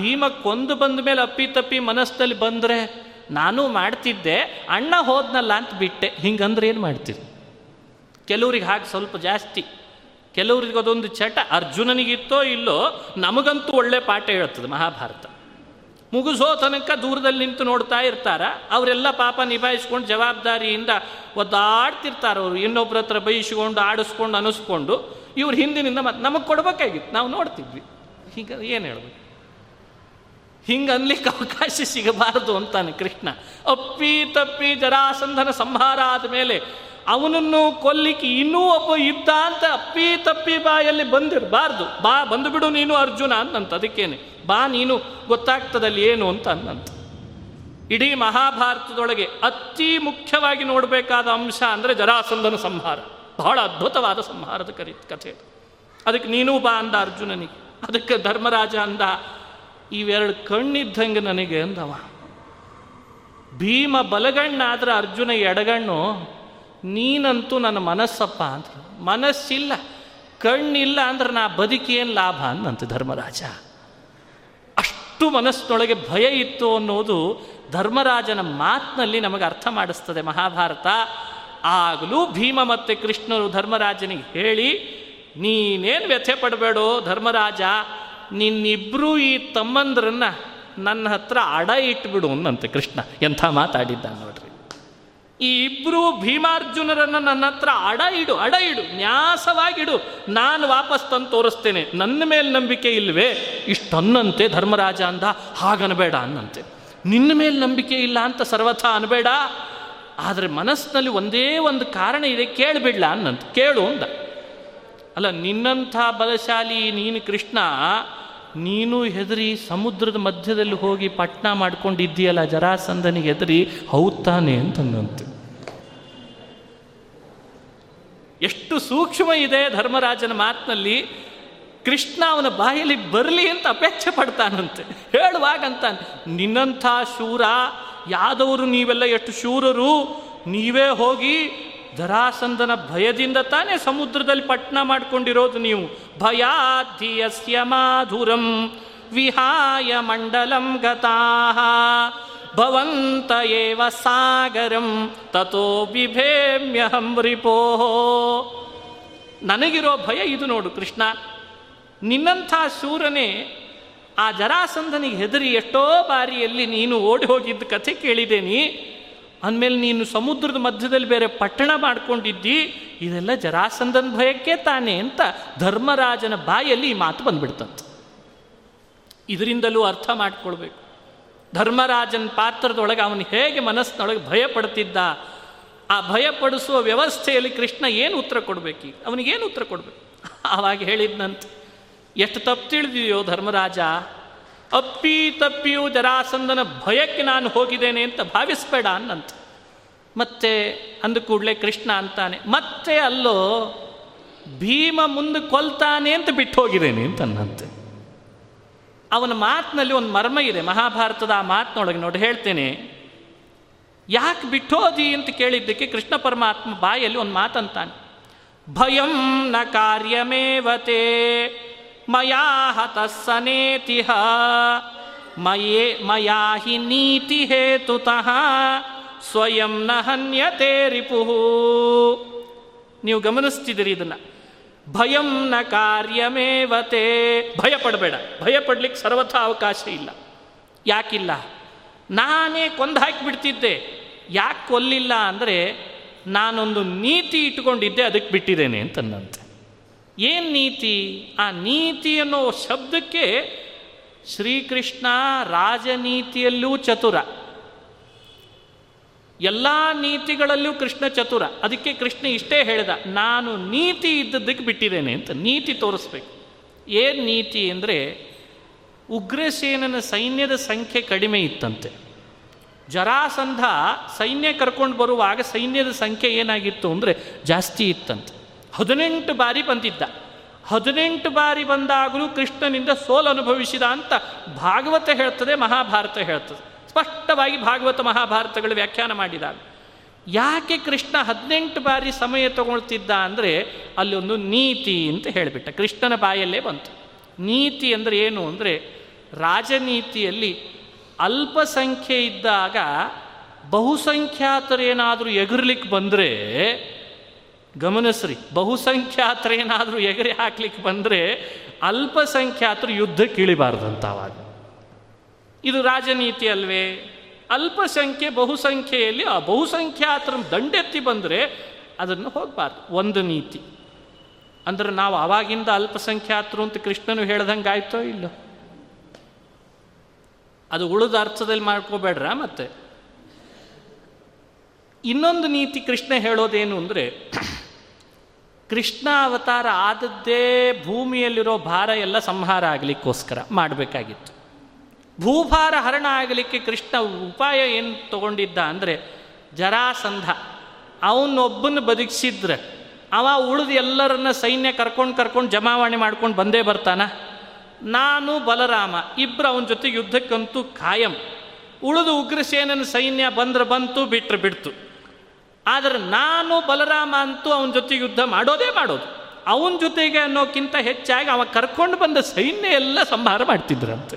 ಭೀಮ ಕೊಂದು ಬಂದ ಮೇಲೆ ಅಪ್ಪಿ ತಪ್ಪಿ ಮನಸ್ಸಲ್ಲಿ ಬಂದರೆ, ನಾನು ಮಾಡ್ತಿದ್ದೆ, ಅಣ್ಣ ಹೋದ್ನಲ್ಲ ಅಂತ ಬಿಟ್ಟೆ. ಹಿಂಗಂದ್ರೆ ಏನು ಮಾಡ್ತೀರಿ? ಕೆಲವ್ರಿಗೆ ಹಾಗೆ ಸ್ವಲ್ಪ ಜಾಸ್ತಿ. ಕೆಲವ್ರಿಗೆ ಅದೊಂದು ಚಟ. ಅರ್ಜುನನಿಗಿತ್ತೋ ಇಲ್ಲೋ, ನಮಗಂತೂ ಒಳ್ಳೆ ಪಾಠ ಹೇಳ್ತದೆ ಮಹಾಭಾರತ. ಮುಗಿಸೋ ತನಕ ದೂರದಲ್ಲಿ ನಿಂತು ನೋಡ್ತಾ ಇರ್ತಾರ. ಅವರೆಲ್ಲ ಪಾಪ ನಿಭಾಯಿಸ್ಕೊಂಡು ಜವಾಬ್ದಾರಿಯಿಂದ ಒದ್ದಾಡ್ತಿರ್ತಾರೆ ಅವರು. ಇನ್ನೊಬ್ಬರ ಹತ್ರ ಬೈಸ್ಕೊಂಡು, ಆಡಿಸ್ಕೊಂಡು, ಅನಿಸ್ಕೊಂಡು ಇವ್ರು ಹಿಂದಿನಿಂದ ಮತ್ತೆ ನಮಗೆ ಕೊಡಬೇಕಾಗಿತ್ತು. ನಾವು ನೋಡ್ತಿದ್ವಿ. ಹೀಗೆ ಏನು ಹೇಳಬೇಕು? ಹಿಂಗೆ ಅನ್ಲಿಕ್ಕೆ ಅವಕಾಶ ಸಿಗಬಾರದು ಅಂತಾನೆ ಕೃಷ್ಣ. ಅಪ್ಪಿ ತಪ್ಪಿ ಜರಾಸಂಧನ ಸಂಹಾರ ಆದಮೇಲೆ ಅವನನ್ನು ಕೊಲ್ಲಿಕ್ಕೆ ಇನ್ನೂ ಒಬ್ಬ ಇದ್ದ ಅಂತ ಅಪ್ಪಿ ತಪ್ಪಿ ಬಾಯಲ್ಲಿ ಬಂದಿರಬಾರ್ದು. ಬಾ ಬಂದುಬಿಡು ನೀನು ಅರ್ಜುನ ಅಂತ ಅದಕ್ಕೇನೆ, ಬಾ ನೀನು, ಗೊತ್ತಾಗ್ತದಲ್ಲಿ ಏನು ಅಂತ ಅನ್ನಂತ. ಇಡೀ ಮಹಾಭಾರತದೊಳಗೆ ಅತಿ ಮುಖ್ಯವಾಗಿ ನೋಡಬೇಕಾದ ಅಂಶ ಅಂದರೆ ಜರಾಸಂಧನ ಸಂಹಾರ. ಬಹಳ ಅದ್ಭುತವಾದ ಸಂಹಾರದ ಕರಿ, ಕಥೆ ಅದಕ್ಕೆ ನೀನು ಬಾ ಅಂದ ಅರ್ಜುನನಿಗೆ. ಅದಕ್ಕೆ ಧರ್ಮರಾಜ ಅಂದ, ಇವೆರಡು ಕಣ್ಣಿದ್ದಂಗೆ ನನಗೆ ಅಂದವ. ಭೀಮ ಬಲಗಣ್ಣಾದ್ರೆ ಅರ್ಜುನ ಎಡಗಣ್ಣು, ನೀನಂತೂ ನನ್ನ ಮನಸ್ಸಪ್ಪ ಅಂತ ಮನಸ್ಸಿಲ್ಲ, ಕಣ್ಣಿಲ್ಲ ಅಂದ್ರೆ ನಾ ಬದುಕೇನು ಲಾಭ ಅಂದಂತ ಧರ್ಮರಾಜ. ಅಷ್ಟು ಮನಸ್ಸಿನೊಳಗೆ ಭಯ ಇತ್ತು ಅನ್ನೋದು ಧರ್ಮರಾಜನ ಮಾತಿನಲ್ಲಿ ನಮಗೆ ಅರ್ಥ ಮಾಡಿಸ್ತದೆ ಮಹಾಭಾರತ. ಆಗಲೂ ಭೀಮ ಮತ್ತು ಕೃಷ್ಣರು ಧರ್ಮರಾಜನಿಗೆ ಹೇಳಿ ನೀನೇನು ವ್ಯಥೆ ಪಡಬೇಡು ಧರ್ಮರಾಜ ನಿನ್ನಿಬ್ಬರೂ ಈ ತಮ್ಮಂದ್ರನ್ನ ನನ್ನ ಹತ್ರ ಅಡ ಇಟ್ಬಿಡು ಅನ್ನಂತೆ ಕೃಷ್ಣ. ಎಂಥ ಮಾತಾಡಿದ್ದ ನೋಡ್ರಿ. ಈ ಇಬ್ಬರು ಭೀಮಾರ್ಜುನರನ್ನು ನನ್ನ ಹತ್ರ ಅಡ ಇಡು ಅಡ ಇಡು, ನ್ಯಾಸವಾಗಿಡು. ನಾನು ವಾಪಸ್ ತಂದು ತೋರಿಸ್ತೇನೆ. ನನ್ನ ಮೇಲೆ ನಂಬಿಕೆ ಇಲ್ವೇ? ಇಷ್ಟನ್ನಂತೆ ಧರ್ಮರಾಜ ಅಂದ, ಹಾಗನಬೇಡ ಅನ್ನಂತೆ. ನಿನ್ನ ಮೇಲೆ ನಂಬಿಕೆ ಇಲ್ಲ ಅಂತ ಸರ್ವಥ ಅನ್ಬೇಡ. ಆದರೆ ಮನಸ್ಸಿನಲ್ಲಿ ಒಂದೇ ಒಂದು ಕಾರಣ ಇದೆ, ಕೇಳಿಬಿಡ್ಲ ಅನ್ನಂತ. ಕೇಳು ಅಂದ. ಅಲ್ಲ, ನಿನ್ನಂಥ ಬಲಶಾಲಿ ನೀನು ಕೃಷ್ಣ, ನೀನು ಹೆದರಿ ಸಮುದ್ರದ ಮಧ್ಯದಲ್ಲಿ ಹೋಗಿ ಪಟ್ನ ಮಾಡ್ಕೊಂಡಿದ್ದೀಯಲ್ಲ ಜರಾಸಂದನಿಗೆ ಹೆದರಿ ಹೌತಾನೆ ತಾನೆ ಅಂತಂದಂತೆ ಎಷ್ಟು ಸೂಕ್ಷ್ಮ ಇದೆ ಧರ್ಮರಾಜನ ಮಾತಿನಲ್ಲಿ, ಕೃಷ್ಣ ಅವನ ಬಾಯಲ್ಲಿ ಬರಲಿ ಅಂತ ಅಪೇಕ್ಷೆ ಪಡ್ತಾನಂತೆ. ಹೇಳುವಾಗಂತ ನಿನ್ನಂಥ ಶೂರ, ಯಾದವರು ನೀವೆಲ್ಲ ಎಷ್ಟು ಶೂರರು, ನೀವೇ ಹೋಗಿ ಜರಾಸಂಧನ ಭಯದಿಂದ ತಾನೇ ಸಮುದ್ರದಲ್ಲಿ ಪಟ್ಟಣ ಮಾಡ್ಕೊಂಡಿರೋದು ನೀವು. ಭಯಾಧಿಯಸ್ಯ ಮಾಧುರಂ ವಿಹಾಯ ಮಂಡಲಂ ಗತಾಹ. ಭವಂತ ಏವ ಸಾಗರಂ ತಥೋ ಬಿಭೇಮ್ಯಹಂ ರಿಪೋ ನನಗಿರೋ ಭಯ ಇದು ನೋಡು ಕೃಷ್ಣ. ನಿನ್ನಂಥ ಶೂರನೇ ಆ ಜರಾಸಂಧನಿಗೆ ಹೆದರಿ ಎಷ್ಟೋ ಬಾರಿಯಲ್ಲಿ ನೀನು ಓಡಿ ಹೋಗಿದ್ದ ಕಥೆ ಕೇಳಿದ್ದೇನೆ ಅಂದಮೇಲೆ ನೀನು ಸಮುದ್ರದ ಮಧ್ಯದಲ್ಲಿ ಬೇರೆ ಪಟ್ಟಣ ಮಾಡ್ಕೊಂಡಿದ್ದಿ, ಇದೆಲ್ಲ ಜರಾಸಂದನ ಭಯಕ್ಕೆ ತಾನೆ ಅಂತ ಧರ್ಮರಾಜನ ಬಾಯಲ್ಲಿ ಈ ಮಾತು ಬಂದ್ಬಿಡ್ತಂತೆ. ಇದರಿಂದಲೂ ಅರ್ಥ ಮಾಡ್ಕೊಳ್ಬೇಕು. ಧರ್ಮರಾಜನ ಪಾತ್ರದೊಳಗೆ ಅವನು ಹೇಗೆ ಮನಸ್ಸಿನೊಳಗೆ ಭಯ ಪಡ್ತಿದ್ದ ಆ ಭಯ ಪಡಿಸುವ ವ್ಯವಸ್ಥೆಯಲ್ಲಿ ಕೃಷ್ಣ ಏನು ಉತ್ತರ ಕೊಡಬೇಕು? ಅವನಿಗೇನು ಉತ್ತರ ಕೊಡಬೇಕು? ಆವಾಗ ಹೇಳಿದ್ನಂತೆ, ಎಷ್ಟು ತಪ್ಪು ತಿಳಿದಿದೆಯೋ ಧರ್ಮರಾಜ ಅಪ್ಪಿ ತಪ್ಪಿಯೂ ಜರಾಸಂದನ ಭಯಕ್ಕೆ ನಾನು ಹೋಗಿದ್ದೇನೆ ಅಂತ ಭಾವಿಸ್ಬೇಡ ಅನ್ನಂತ. ಮತ್ತೆ ಅಂದ ಕೂಡಲೇ ಕೃಷ್ಣ ಅಂತಾನೆ, ಮತ್ತೆ ಅಲ್ಲೋ, ಭೀಮ ಮುಂದೆ ಕೊಲ್ತಾನೆ ಅಂತ ಬಿಟ್ಟು ಹೋಗಿದ್ದೇನೆ ಅಂತ ಅನ್ನಂತೆ. ಅವನ ಮಾತಿನಲ್ಲಿ ಒಂದು ಮರ್ಮ ಇದೆ, ಮಹಾಭಾರತದ ಆ ಮಾತಿನೊಳಗೆ ನೋಡಿ ಹೇಳ್ತೇನೆ, ಯಾಕೆ ಬಿಟ್ಟೋದಿ ಅಂತ ಕೇಳಿದ್ದಕ್ಕೆ ಕೃಷ್ಣ ಪರಮಾತ್ಮ ಬಾಯಲ್ಲಿ ಒಂದು ಮಾತಂತಾನೆ, ಭಯಂ ನ ಕಾರ್ಯಮೇವತೆ ಮಯಾ ಹತಸ್ಸನೇತಿಹ. ಮಯೇ ಮಯಾ ಹಿ ನೀತಿ ಹೇತುತಃ. ಸ್ವಯಂ ನ ಹನ್ಯತೆ ರಿಪುಹು. ನೀವು ಗಮನಿಸ್ತಿದ್ದೀರಿ ಇದನ್ನು. ಭಯಂ ನ ಕಾರ್ಯಮೇವತೆ ಭಯ ಪಡಬೇಡ. ಭಯ ಪಡ್ಲಿಕ್ಕೆ ಸರ್ವಥ ಅವಕಾಶ ಇಲ್ಲ. ಯಾಕಿಲ್ಲ? ನಾನೇ ಕೊಂದು ಹಾಕಿಬಿಡ್ತಿದ್ದೆ ಯಾಕೆ ಕೊಲ್ಲಿಲ್ಲ ಅಂದರೆ ನಾನೊಂದು ನೀತಿ ಇಟ್ಕೊಂಡಿದ್ದೆ ಅದಕ್ಕೆ ಬಿಟ್ಟಿದ್ದೇನೆ ಅಂತಂದಂತೆ ಏನು ನೀತಿ? ಆ ನೀತಿ ಅನ್ನೋ ಶಬ್ದಕ್ಕೆ ಶ್ರೀಕೃಷ್ಣ ರಾಜನೀತಿಯಲ್ಲೂ ಚತುರ. ಎಲ್ಲ ನೀತಿಗಳಲ್ಲೂ ಕೃಷ್ಣ ಚತುರ. ಅದಕ್ಕೆ ಕೃಷ್ಣ ಇಷ್ಟೇ ಹೇಳಿದ, ನಾನು ನೀತಿ ಇದ್ದದ್ದಕ್ಕೆ ಬಿಟ್ಟಿದ್ದೇನೆ ಅಂತ ನೀತಿ ತೋರಿಸ್ಬೇಕು. ಏನು ನೀತಿ ಅಂದರೆ ಉಗ್ರಸೇನನ ಸೈನ್ಯದ ಸಂಖ್ಯೆ ಕಡಿಮೆ ಇತ್ತಂತೆ. ಜರಾಸಂಧ ಸೈನ್ಯ ಕರ್ಕೊಂಡು ಬರುವಾಗ ಸೈನ್ಯದ ಸಂಖ್ಯೆ ಏನಾಗಿತ್ತು ಅಂದರೆ ಜಾಸ್ತಿ ಇತ್ತಂತೆ. ಹದಿನೆಂಟು ಬಾರಿ ಬಂದಿದ್ದ. ಹದಿನೆಂಟು ಬಾರಿ ಬಂದಾಗಲೂ ಕೃಷ್ಣನಿಂದ ಸೋಲು ಅನುಭವಿಸಿದ ಅಂತ ಭಾಗವತ ಹೇಳ್ತದೆ, ಮಹಾಭಾರತ ಹೇಳ್ತದೆ. ಸ್ಪಷ್ಟವಾಗಿ ಭಾಗವತ ಮಹಾಭಾರತಗಳು ವ್ಯಾಖ್ಯಾನ ಮಾಡಿದಾಗ. ಯಾಕೆ ಕೃಷ್ಣ ಹದಿನೆಂಟು ಬಾರಿ ಸಮಯ ತಗೊಳ್ತಿದ್ದ ಅಂದರೆ ಒಂದು ನೀತಿ ಅಂತ ಹೇಳಿಬಿಟ್ಟ. ಕೃಷ್ಣನ ಬಾಯಲ್ಲೇ ಬಂತು. ನೀತಿ ಅಂದರೆ ಏನು ಅಂದರೆ ರಾಜನೀತಿಯಲ್ಲಿ ಅಲ್ಪಸಂಖ್ಯೆ ಇದ್ದಾಗ ಬಹುಸಂಖ್ಯಾತರೇನಾದರೂ ಎಗರ್ಲಿಕ್ಕೆ ಬಂದರೆ ಗಮನಿಸ್ರಿ, ಬಹುಸಂಖ್ಯಾತರೇನಾದರೂ ಎಗರಿ ಹಾಕ್ಲಿಕ್ಕೆ ಬಂದರೆ ಅಲ್ಪಸಂಖ್ಯಾತರು ಯುದ್ಧಕ್ಕೆ ಇಳಿಬಾರ್ದಂತ ಅವಾಗ ಇದು ರಾಜನೀತಿ ಅಲ್ವೇ? ಅಲ್ಪಸಂಖ್ಯೆ ಬಹುಸಂಖ್ಯೆಯಲ್ಲಿ ಆ ಬಹುಸಂಖ್ಯಾತರ ದಂಡೆತ್ತಿ ಬಂದರೆ ಅದನ್ನು ಹೋಗಬಾರ್ದು, ಒಂದು ನೀತಿ. ಅಂದ್ರೆ ನಾವು ಆವಾಗಿಂದ ಅಲ್ಪಸಂಖ್ಯಾತರು ಅಂತ ಕೃಷ್ಣನು ಹೇಳ್ದಂಗೆ ಆಯ್ತೋ ಇಲ್ಲೋ? ಅದು ಉಳಿದ ಅರ್ಥದಲ್ಲಿ ಮಾಡ್ಕೋಬೇಡ್ರ ಮತ್ತೆ? ಇನ್ನೊಂದು ನೀತಿ ಕೃಷ್ಣ ಹೇಳೋದೇನು ಅಂದರೆ ಕೃಷ್ಣ ಅವತಾರ ಆದದ್ದೇ ಭೂಮಿಯಲ್ಲಿರೋ ಭಾರ ಎಲ್ಲ ಸಂಹಾರ ಆಗಲಿಕ್ಕೋಸ್ಕರ ಮಾಡಬೇಕಾಗಿತ್ತು. ಭೂಭಾರ ಹರಣ ಆಗಲಿಕ್ಕೆ ಕೃಷ್ಣ ಉಪಾಯ ಏನು ತಗೊಂಡಿದ್ದ ಅಂದರೆ ಜರಾಸಂಧ. ಅವನೊಬ್ಬನ ಬದುಕಿಸಿದ್ರೆ. ಅವ ಉಳಿದು ಎಲ್ಲರನ್ನ ಸೈನ್ಯ ಕರ್ಕೊಂಡು ಕರ್ಕೊಂಡು ಜಮಾವಣೆ ಮಾಡ್ಕೊಂಡು ಬಂದೇ ಬರ್ತಾನ. ನಾನು ಬಲರಾಮ ಇಬ್ಬರು ಅವನ ಜೊತೆ ಯುದ್ಧಕ್ಕಂತೂ ಕಾಯಂ. ಉಳಿದು ಉಗ್ರಸೇನನ ಸೈನ್ಯ ಬಂದ್ರೆ ಬಂತು, ಬಿಟ್ರೆ ಬಿಡ್ತು. ಆದರೆ ನಾನು ಬಲರಾಮ ಅಂತೂ ಅವನ ಜೊತೆ ಯುದ್ಧ ಮಾಡೋದೇ ಮಾಡೋದು. ಅವನ ಜೊತೆಗೆ ಅನ್ನೋಕ್ಕಿಂತ ಹೆಚ್ಚಾಗಿ ಅವ ಕರ್ಕೊಂಡು ಬಂದ ಸೈನ್ಯ ಎಲ್ಲ ಸಂಹಾರ ಮಾಡ್ತಿದ್ರಂತೆ.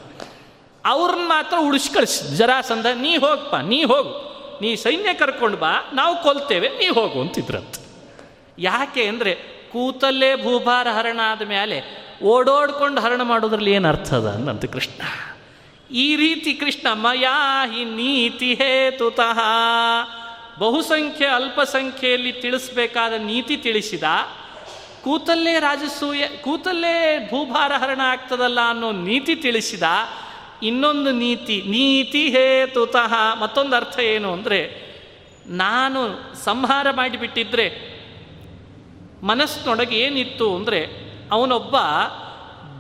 ಅವ್ರನ್ನ ಮಾತ್ರ ಉಳಿಸಿ ಕಳಿಸಿ. ಜರಾಸಂಧ, ನೀ ಹೋಗಪ್ಪ ನೀ ಹೋಗು. ನೀ ಸೈನ್ಯ ಕರ್ಕೊಂಡು ಬಾ, ನಾವು ಕೊಲ್ತೇವೆ, ನೀ ಹೋಗು ಅಂತಿದ್ರಂತೆ. ಯಾಕೆ ಅಂದರೆ ಕೂತಲ್ಲೇ ಭೂಭಾರ ಹರಣ ಆದ ಮೇಲೆ ಓಡೋಡ್ಕೊಂಡು ಹರಣ ಮಾಡೋದ್ರಲ್ಲಿ ಏನು ಅರ್ಥ ಅದ ಅನ್ನಂತ ಕೃಷ್ಣ. ಈ ರೀತಿ ಕೃಷ್ಣ ಮಯಾ ಹಿ ನೀತಿ ಹೇತುತಃ. ಬಹುಸಂಖ್ಯೆ, ಅಲ್ಪಸಂಖ್ಯೆಯಲ್ಲಿ ತಿಳಿಸಬೇಕಾದ ನೀತಿ ತಿಳಿಸಿದ ಕೂತಲ್ಲೇ ರಾಜಸೂಯ, ಕೂತಲ್ಲೇ ಭೂಭಾರ ಹರಣ ಆಗ್ತದಲ್ಲ ಅನ್ನೋ ನೀತಿ ತಿಳಿಸಿದ ಇನ್ನೊಂದು ನೀತಿ ನೀತಿ ಹೇತುತಃ. ಮತ್ತೊಂದು ಅರ್ಥ ಏನು ಅಂದರೆ, ನಾನು ಸಂಹಾರ ಮಾಡಿಬಿಟ್ಟಿದ್ರೆ ಮನಸ್ಸಿನೊಳಗೆ ಏನಿತ್ತು ಅಂದರೆ, ಅವನೊಬ್ಬ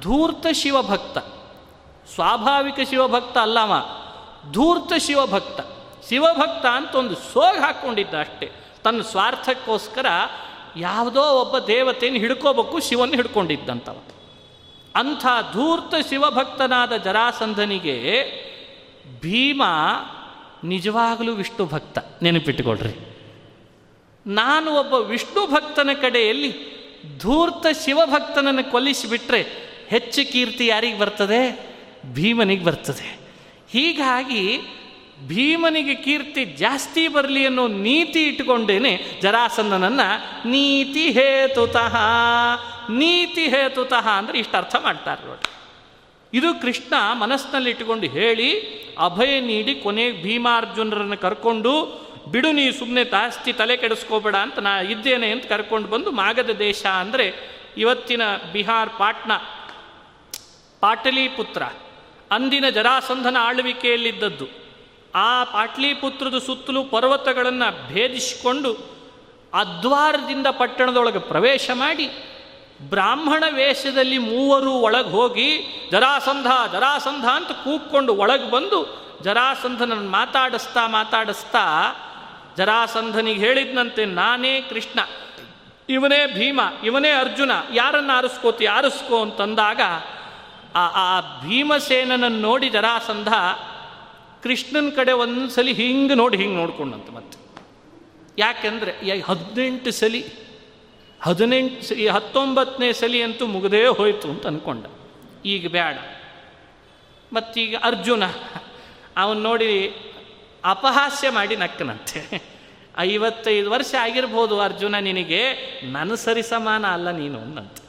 ಧೂರ್ತ ಶಿವಭಕ್ತ. ಸ್ವಾಭಾವಿಕ ಶಿವಭಕ್ತ ಅಲ್ಲವ, ಧೂರ್ತ ಶಿವಭಕ್ತ. ಶಿವಭಕ್ತ ಅಂತ ಒಂದು ಸೋಗ್ ಹಾಕ್ಕೊಂಡಿದ್ದ ಅಷ್ಟೇ. ತನ್ನ ಸ್ವಾರ್ಥಕ್ಕೋಸ್ಕರ ಯಾವುದೋ ಒಬ್ಬ ದೇವತೆಯನ್ನು ಹಿಡ್ಕೋಬೇಕು, ಶಿವನ ಹಿಡ್ಕೊಂಡಿದ್ದಂಥವ ಅಂಥ ಧೂರ್ತ ಶಿವಭಕ್ತನಾದ ಜರಾಸಂಧನಿಗೆ ಭೀಮ ನಿಜವಾಗಲೂ ವಿಷ್ಣು ಭಕ್ತ, ನೆನಪಿಟ್ಟುಕೊಳ್ರಿ. ನಾನು ಒಬ್ಬ ವಿಷ್ಣು ಭಕ್ತನ ಕಡೆಯಲ್ಲಿ ಧೂರ್ತ ಶಿವಭಕ್ತನನ್ನು ಕೊಲ್ಲಿಸಿಬಿಟ್ರೆ ಹೆಚ್ಚು ಕೀರ್ತಿ ಯಾರಿಗೆ ಬರ್ತದೆ? ಭೀಮನಿಗೆ ಬರ್ತದೆ. ಹೀಗಾಗಿ ಭೀಮನಿಗೆ ಕೀರ್ತಿ ಜಾಸ್ತಿ ಬರಲಿ ಅನ್ನೋ ನೀತಿ ಇಟ್ಟುಕೊಂಡೇನೆ ಜರಾಸಂದನನ್ನು ನೀತಿ ಹೇತುತಃ ನೀತಿ ಹೇತುತಃ ಅಂದರೆ ಇಷ್ಟು ಅರ್ಥ ಮಾಡ್ತಾರೆ ನೋಡಿ. ಇದು ಕೃಷ್ಣ ಮನಸ್ಸಿನಲ್ಲಿ ಇಟ್ಟುಕೊಂಡು ಹೇಳಿ ಅಭಯ ನೀಡಿ ಕೊನೆಗೆ ಭೀಮಾರ್ಜುನರನ್ನು ಕರ್ಕೊಂಡು, ಬಿಡು ನೀ ಸುಮ್ಮನೆ ಜಾಸ್ತಿ ತಲೆ ಕೆಡಿಸ್ಕೋಬೇಡ ಅಂತ ನಾ ಇದ್ದೇನೆ ಅಂತ ಕರ್ಕೊಂಡು ಬಂದು ಮಾಗದ ದೇಶ ಅಂದರೆ ಇವತ್ತಿನ ಬಿಹಾರ್ ಪಾಟ್ನಾ. ಪಾಟಲಿಪುತ್ರ, ಅಂದಿನ ಜರಾಸಂಧನ ಆಳ್ವಿಕೆಯಲ್ಲಿದ್ದದ್ದು. ಆ ಪಾಟ್ಲಿಪುತ್ರದ ಸುತ್ತಲೂ ಪರ್ವತಗಳನ್ನು ಭೇದಿಸಿಕೊಂಡು ಅದ್ವಾರದಿಂದ ಪಟ್ಟಣದೊಳಗೆ ಪ್ರವೇಶ ಮಾಡಿ ಬ್ರಾಹ್ಮಣ ವೇಷದಲ್ಲಿ ಮೂವರು ಒಳಗೆ ಹೋಗಿ ಜರಾಸಂಧ ಜರಾಸಂಧ ಅಂತ ಕೂಗ್ಕೊಂಡು ಒಳಗೆ ಬಂದು ಜರಾಸಂಧನನ್ನು ಮಾತಾಡಿಸ್ತಾ ಮಾತಾಡಿಸ್ತಾ ಜರಾಸಂಧನಿಗೆ ಹೇಳಿದ್ನಂತೆ, ನಾನೇ ಕೃಷ್ಣ, ಇವನೇ ಭೀಮ, ಇವನೇ ಅರ್ಜುನ, ಯಾರನ್ನು ಆರಿಸ್ಕೋತಿ, ಆರಿಸ್ಕೋ ಅಂತಂದಾಗ ಆ ಭೀಮಸೇನನನ್ನು ನೋಡಿ ಜರಾಸಂಧ ಕೃಷ್ಣನ ಕಡೆ ಒಂದು ಸಲ ಹಿಂಗೆ ನೋಡಿ ಹಿಂಗೆ ನೋಡ್ಕೊಂಡಂತ ಮತ್ತೆ. ಯಾಕೆಂದರೆ ಹದಿನೆಂಟು ಸಲಿ, ಹದಿನೆಂಟು ಈ ಹತ್ತೊಂಬತ್ತನೇ ಸಲಿ ಅಂತೂ ಮುಗದೇ ಹೋಯ್ತು ಅಂತ ಅಂದ್ಕೊಂಡ ಈಗ ಬೇಡ ಮತ್ತೀಗ ಅರ್ಜುನ, ಅವನು ನೋಡಿ ಅಪಹಾಸ್ಯ ಮಾಡಿ ನಕ್ಕನಂತೆ. ಐವತ್ತೈದು ವರ್ಷ ಆಗಿರ್ಬೋದು ಅರ್ಜುನ ನಿನಗೆ, ನನ್ನ ಸರಿ ಸಮಾನ ಅಲ್ಲ ನೀನು ಅನ್ನಂತೆ.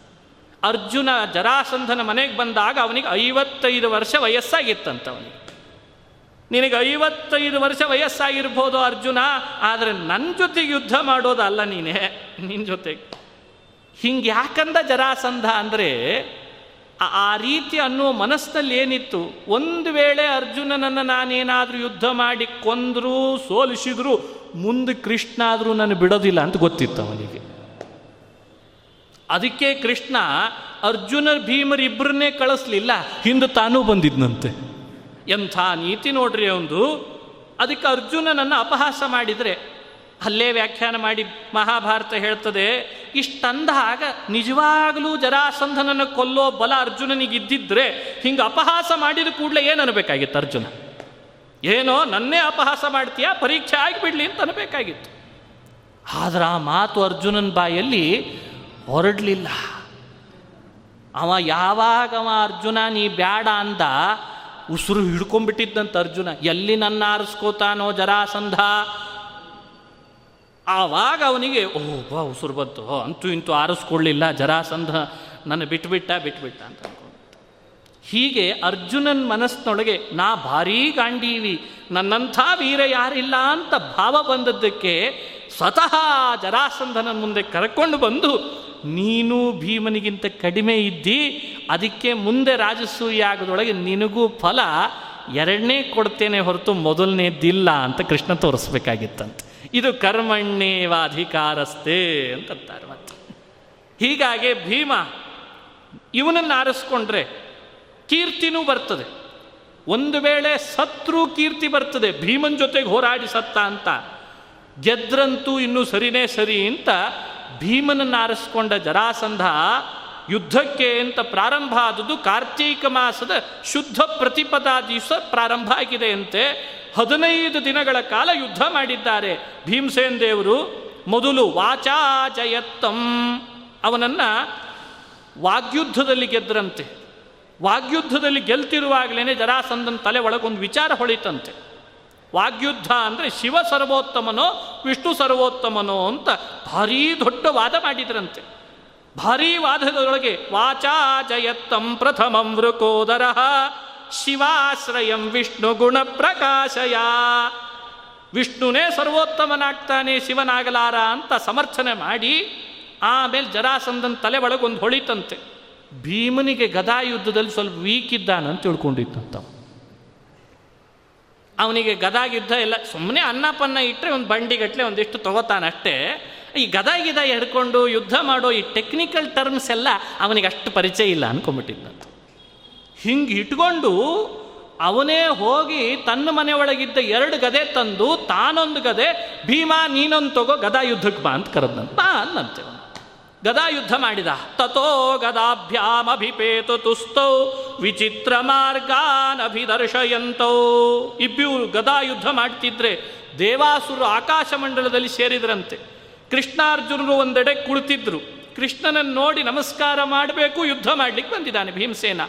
ಅರ್ಜುನ ಜರಾಸಂಧನ ಮನೆಗೆ ಬಂದಾಗ ಅವನಿಗೆ ಐವತ್ತೈದು ವರ್ಷ ವಯಸ್ಸಾಗಿತ್ತಂತ ಅವನಿಗೆ. ನಿನಗೆ ಐವತ್ತೈದು ವರ್ಷ ವಯಸ್ಸಾಗಿರ್ಬೋದು ಅರ್ಜುನ, ಆದರೆ ನನ್ನ ಜೊತೆಗೆ ಯುದ್ಧ ಮಾಡೋದಲ್ಲ ನೀನೇ ನಿನ್ನ ಜೊತೆಗೆ. ಹಿಂಗೆ ಯಾಕಂದ ಜರಾಸಂಧ ಅಂದರೆ ಆ- ರೀತಿ ಅನ್ನುವ ಮನಸ್ಸಿನಲ್ಲಿ ಏನಿತ್ತು? ಒಂದು ವೇಳೆ ಅರ್ಜುನನನ್ನು ನಾನೇನಾದರೂ ಯುದ್ಧ ಮಾಡಿ ಕೊಂದರೂ, ಸೋಲಿಸಿದ್ರು, ಮುಂದೆ ಕೃಷ್ಣ ಆದರೂ ನಾನು ಬಿಡೋದಿಲ್ಲ ಅಂತ ಗೊತ್ತಿತ್ತು ಅವನಿಗೆ. ಅದಕ್ಕೆ ಕೃಷ್ಣ ಅರ್ಜುನ ಭೀಮರಿಬ್ಬರನ್ನೇ ಕಳಿಸ್ಲಿಲ್ಲ, ಹಿಂದೆ ತಾನೂ ಬಂದಿದ್ನಂತೆ. ಎಂಥ ನೀತಿ ನೋಡ್ರಿ ಅವಂದು? ಅದಕ್ಕೆ ಅರ್ಜುನನನ್ನು ಅಪಹಾಸ ಮಾಡಿದರೆ, ಅಲ್ಲೇ ವ್ಯಾಖ್ಯಾನ ಮಾಡಿ ಮಹಾಭಾರತ ಹೇಳ್ತದೆ ಇಷ್ಟಂದಾಗ ನಿಜವಾಗಲೂ ಜರಾಸಂಧನನ್ನು ಕೊಲ್ಲೋ ಬಲ ಅರ್ಜುನನಿಗೆ ಇದ್ದಿದ್ರೆ ಹಿಂಗೆ ಅಪಹಾಸ ಮಾಡಿದ ಕೂಡಲೇ ಏನು ಅನ್ಬೇಕಾಗಿತ್ತು ಅರ್ಜುನ? ಏನೋ ನನ್ನೇ ಅಪಹಾಸ ಮಾಡ್ತೀಯಾ, ಪರೀಕ್ಷೆ ಆಗಿಬಿಡ್ಲಿ ಅಂತ ಅನ್ಬೇಕಾಗಿತ್ತು. ಆದ್ರೆ ಆ ಮಾತು ಅರ್ಜುನನ ಬಾಯಲ್ಲಿ ಹೊರಡಲಿಲ್ಲ. ಅವ ಯಾವಾಗ ಅವ ಅರ್ಜುನ ನೀ ಬ್ಯಾಡ ಅಂದ ಉಸಿರು ಹಿಡ್ಕೊಂಡ್ಬಿಟ್ಟಿದ್ದಂತ ಅರ್ಜುನ, ಎಲ್ಲಿ ನನ್ನ ಆರಿಸ್ಕೋತಾನೋ ಜರಾಸಂಧ. ಆವಾಗ ಅವನಿಗೆ ಓಹ್ ಬಾ, ಉಸಿರು ಬಂತು. ಅಂತೂ ಇಂತೂ ಆರಿಸ್ಕೊಳ್ಳಿಲ್ಲ, ಜರಾಸಂಧ. ನನ್ನ ಬಿಟ್ಬಿಟ್ಟ ಬಿಟ್ಬಿಟ್ಟ ಅಂತ ಹೀಗೆ ಅರ್ಜುನನ್ ಮನಸ್ಸಿನೊಳಗೆ, ನಾ ಭಾರೀ ಗಾಂಡೀವಿ, ನನ್ನಂಥ ವೀರ ಯಾರಿಲ್ಲ ಅಂತ ಭಾವ ಬಂದದ್ದಕ್ಕೆ ಸ್ವತಃ ಜರಾಸಂಧನ ಮುಂದೆ ಕರ್ಕೊಂಡು ಬಂದು ನೀನು ಭೀಮನಿಗಿಂತ ಕಡಿಮೆ ಇದ್ದಿ, ಅದಕ್ಕೆ ಮುಂದೆ ರಾಜಸೂಯಾಗದೊಳಗೆ ನಿನಗೂ ಫಲ ಎರಡನೇ ಕೊಡ್ತೇನೆ ಹೊರತು ಮೊದಲನೇದಿಲ್ಲ ಅಂತ ಕೃಷ್ಣ ತೋರಿಸ್ಬೇಕಾಗಿತ್ತಂತೆ. ಇದು ಕರ್ಮಣ್ಯೇವಾಧಿಕಾರಸ್ಥೆ ಅಂತಂತಾರೆ ಮತ್ತೆ. ಹೀಗಾಗಿ ಭೀಮ ಇವನನ್ನು ಆರಿಸ್ಕೊಂಡ್ರೆ ಕೀರ್ತಿನೂ ಬರ್ತದೆ. ಒಂದು ವೇಳೆ ಸತ್ರು ಕೀರ್ತಿ ಬರ್ತದೆ, ಭೀಮನ್ ಜೊತೆಗೆ ಹೋರಾಡಿ ಸತ್ತ ಅಂತ, ಗೆದ್ರಂತೂ ಇನ್ನೂ ಸರಿನೇ ಸರಿ ಅಂತ ಭೀಮನನ್ನು ಆರಿಸ್ಕೊಂಡ ಜರಾಸಂಧ ಯುದ್ಧಕ್ಕೆ ಅಂತ ಪ್ರಾರಂಭ ಆದದ್ದು ಕಾರ್ತೀಕ ಮಾಸದ ಶುದ್ಧ ಪ್ರತಿಪದಾ ದಿವಸ ಪ್ರಾರಂಭ ಆಗಿದೆಯಂತೆ ಹದಿನೈದು ದಿನಗಳ ಕಾಲ ಯುದ್ಧ ಮಾಡಿದ್ದಾರೆ. ಭೀಮಸೇನ್ ದೇವರು ಮೊದಲು ವಾಚಾ ಜಯತ್ತಂ ಅವನನ್ನು ವಾಗ್ಯುದ್ಧದಲ್ಲಿ ಗೆದ್ರಂತೆ. ವಾಗ್ಯುದ್ಧದಲ್ಲಿ ಗೆಲ್ತಿರುವಾಗಲೇ ಜರಾಸಂದನ ತಲೆ ಒಳಗೊಂದು ವಿಚಾರ ಹೊಳಿತಂತೆ. ವಾಗ್ಯುದ್ಧ ಅಂದರೆ ಶಿವ ಸರ್ವೋತ್ತಮನೋ, ವಿಷ್ಣು ಸರ್ವೋತ್ತಮನೋ ಅಂತ ಭಾರೀ ದೊಡ್ಡ ವಾದ ಮಾಡಿದ್ರಂತೆ. ಭಾರೀ ವಾದದೊಳಗೆ ವಾಚಾ ಜಯತ್ತಂ ಪ್ರಥಮಂ ವೃಕೋದರ ಶಿವಾಶ್ರಯಂ ವಿಷ್ಣು ಗುಣ ಪ್ರಕಾಶಯ. ವಿಷ್ಣುನೇ ಸರ್ವೋತ್ತಮನಾಗ್ತಾನೆ, ಶಿವನಾಗಲಾರ ಅಂತ ಸಮರ್ಥನೆ ಮಾಡಿ ಆಮೇಲೆ ಜರಾಸಂದನ ತಲೆ ಒಳಗೊಂದು ಹೊಳಿತಂತೆ. ಭೀಮನಿಗೆ ಗದಾ ಯುದ್ಧದಲ್ಲಿ ಸ್ವಲ್ಪ ವೀಕ್ ಇದ್ದಾನಂತ ತಿಳ್ಕೊಂಡಿತ್ತಂತ. ಅವನಿಗೆ ಗದಾ ಯುದ್ಧ ಎಲ್ಲ ಸುಮ್ಮನೆ ಅನ್ನಪನ್ನ ಇಟ್ಟರೆ ಒಂದು ಬಂಡಿಗಟ್ಟಲೆ ಒಂದಿಷ್ಟು ತಗೋತಾನಷ್ಟೇ ಈ ಗದಾ ಗಿದ ಎಡ್ಕೊಂಡು ಯುದ್ಧ ಮಾಡೋ ಈ ಟೆಕ್ನಿಕಲ್ ಟರ್ಮ್ಸ್ ಎಲ್ಲ ಅವನಿಗೆ ಅಷ್ಟು ಪರಿಚಯ ಇಲ್ಲ ಅನ್ಕೊಂಬಿಟ್ಟಿದ್ದಂತ ಹಿಂಗೆ ಇಟ್ಕೊಂಡು ಅವನೇ ಹೋಗಿ ತನ್ನ ಮನೆ ಒಳಗಿದ್ದ ಎರಡು ಗದೆ ತಂದು ತಾನೊಂದು ಗದೆ, ಭೀಮಾ ನೀನೊಂದು ತಗೋ ಗದಾ ಯುದ್ಧಕ್ಕೆ ಬಾ ಅಂತ ಕರೆದಂತ ಬಾ ಅನ್ನಂತೆ. ಗದಾ ಯುದ್ಧ ಮಾಡಿದ. ತಥೋ ಗದಾಭ್ಯಾಮಭಿಪೇತು ತುಸ್ತೌ ವಿಚಿತ್ರ ಮಾರ್ಗಾನ್ ಅಭಿದರ್ಶಯಂತೌ ಇಬ್ಬರು ಗದಾ ಯುದ್ಧ ಮಾಡ್ತಿದ್ರೆ ದೇವಾಸುರು ಆಕಾಶ ಮಂಡಲದಲ್ಲಿ ಸೇರಿದ್ರಂತೆ. ಕೃಷ್ಣಾರ್ಜುನರು ಒಂದೆಡೆ ಕುಳಿತಿದ್ರು. ಕೃಷ್ಣನನ್ನು ನೋಡಿ ನಮಸ್ಕಾರ ಮಾಡಬೇಕು, ಯುದ್ಧ ಮಾಡಲಿಕ್ಕೆ ಬಂದಿದ್ದಾನೆ ಭೀಮಸೇನ.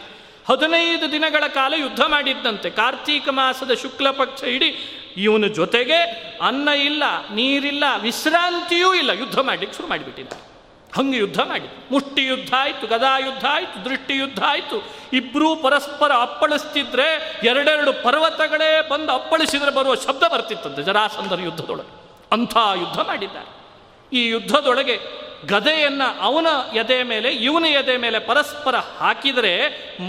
ಹದಿನೈದು ದಿನಗಳ ಕಾಲ ಯುದ್ಧ ಮಾಡಿದ್ದಂತೆ. ಕಾರ್ತೀಕ ಮಾಸದ ಶುಕ್ಲ ಪಕ್ಷ ಇಡೀ ಇವನ ಜೊತೆಗೆ ಅನ್ನ ಇಲ್ಲ, ನೀರಿಲ್ಲ, ವಿಶ್ರಾಂತಿಯೂ ಇಲ್ಲ. ಯುದ್ಧ ಮಾಡಲಿಕ್ಕೆ ಶುರು ಮಾಡಿಬಿಟ್ಟಿದ್ದಾರೆ ಹಂಗೆ ಯುದ್ಧ ಮಾಡಿ ಮುಷ್ಟಿ ಯುದ್ಧ ಆಯಿತು, ಗದಾ ಯುದ್ಧ ಆಯಿತು, ದೃಷ್ಟಿ ಯುದ್ಧ ಆಯಿತು. ಇಬ್ಬರೂ ಪರಸ್ಪರ ಅಪ್ಪಳಿಸ್ತಿದ್ರೆ ಎರಡೆರಡು ಪರ್ವತಗಳೇ ಬಂದು ಅಪ್ಪಳಿಸಿದ್ರೆ ಬರುವ ಶಬ್ದ ಬರ್ತಿತ್ತಂತೆ ಜರಾಸಂಧರ ಯುದ್ಧದೊಳಗೆ. ಅಂಥ ಯುದ್ಧ ಮಾಡಿದ್ದಾರೆ. ಈ ಯುದ್ಧದೊಳಗೆ ಗದೆಯನ್ನು ಅವನ ಎದೆ ಮೇಲೆ, ಇವನ ಎದೆ ಮೇಲೆ ಪರಸ್ಪರ ಹಾಕಿದರೆ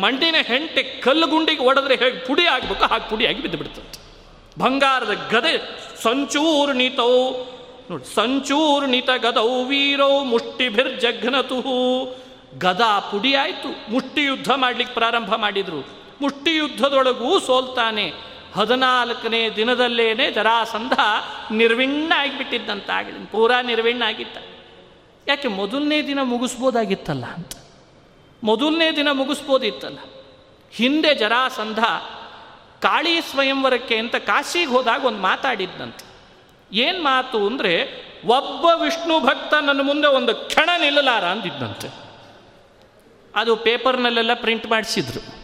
ಮಂಡಿನ ಹೆಂಟೆ ಕಲ್ಲುಗುಂಡಿಗೆ ಒಡೆದ್ರೆ ಹೇಗೆ ಪುಡಿ ಆಗಬೇಕು, ಹಾಗೆ ಪುಡಿಯಾಗಿ ಬಿದ್ದು ಬಿಡ್ತಂತೆ ಬಂಗಾರದ ಗದೆ ಸಂಚೂರು ನೋಡಿ ಸಂಚೂರ್ಣಿತ ಗದೌ ವೀರೌ ಮುಷ್ಟಿಭಿರ್ ಜಘ್ನತು ಗದಾ ಪುಡಿ ಆಯಿತು, ಮುಷ್ಟಿ ಯುದ್ಧ ಮಾಡಲಿಕ್ಕೆ ಪ್ರಾರಂಭ ಮಾಡಿದರು. ಮುಷ್ಟಿ ಯುದ್ಧದೊಳಗೂ ಸೋಲ್ತಾನೆ. ಹದಿನಾಲ್ಕನೇ ದಿನದಲ್ಲೇನೆ ಜರಾಸಂಧ ನಿರ್ವಿಣ್ಣ ಆಗಿಬಿಟ್ಟಿದ್ದಂತಾಗಲಿ ಪೂರಾ ನಿರ್ವಿಣ್ಣ ಆಗಿತ್ತ ಯಾಕೆ ಮೊದಲನೇ ದಿನ ಮುಗಿಸ್ಬೋದಾಗಿತ್ತಲ್ಲ? ಅಂತ ಮೊದಲನೇ ದಿನ ಮುಗಿಸ್ಬೋದಿತ್ತಲ್ಲ? ಹಿಂದೆ ಜರಾಸಂಧ ಕಾಳಿ ಸ್ವಯಂವರಕ್ಕೆ ಅಂತ ಕಾಶಿಗೆ ಹೋದಾಗ ಒಂದು ಮಾತಾಡಿದ್ದಂತೆ ಏನು ಮಾತು ಅಂದರೆ, ಒಬ್ಬ ವಿಷ್ಣು ಭಕ್ತ ನನ್ನ ಮುಂದೆ ಒಂದು ಕ್ಷಣ ನಿಲ್ಲಲಾರ ಅಂದಿದ್ದಂತೆ ಅದು ಪೇಪರ್ನಲ್ಲೆಲ್ಲ ಪ್ರಿಂಟ್ ಮಾಡಿಸಿದ್ರು.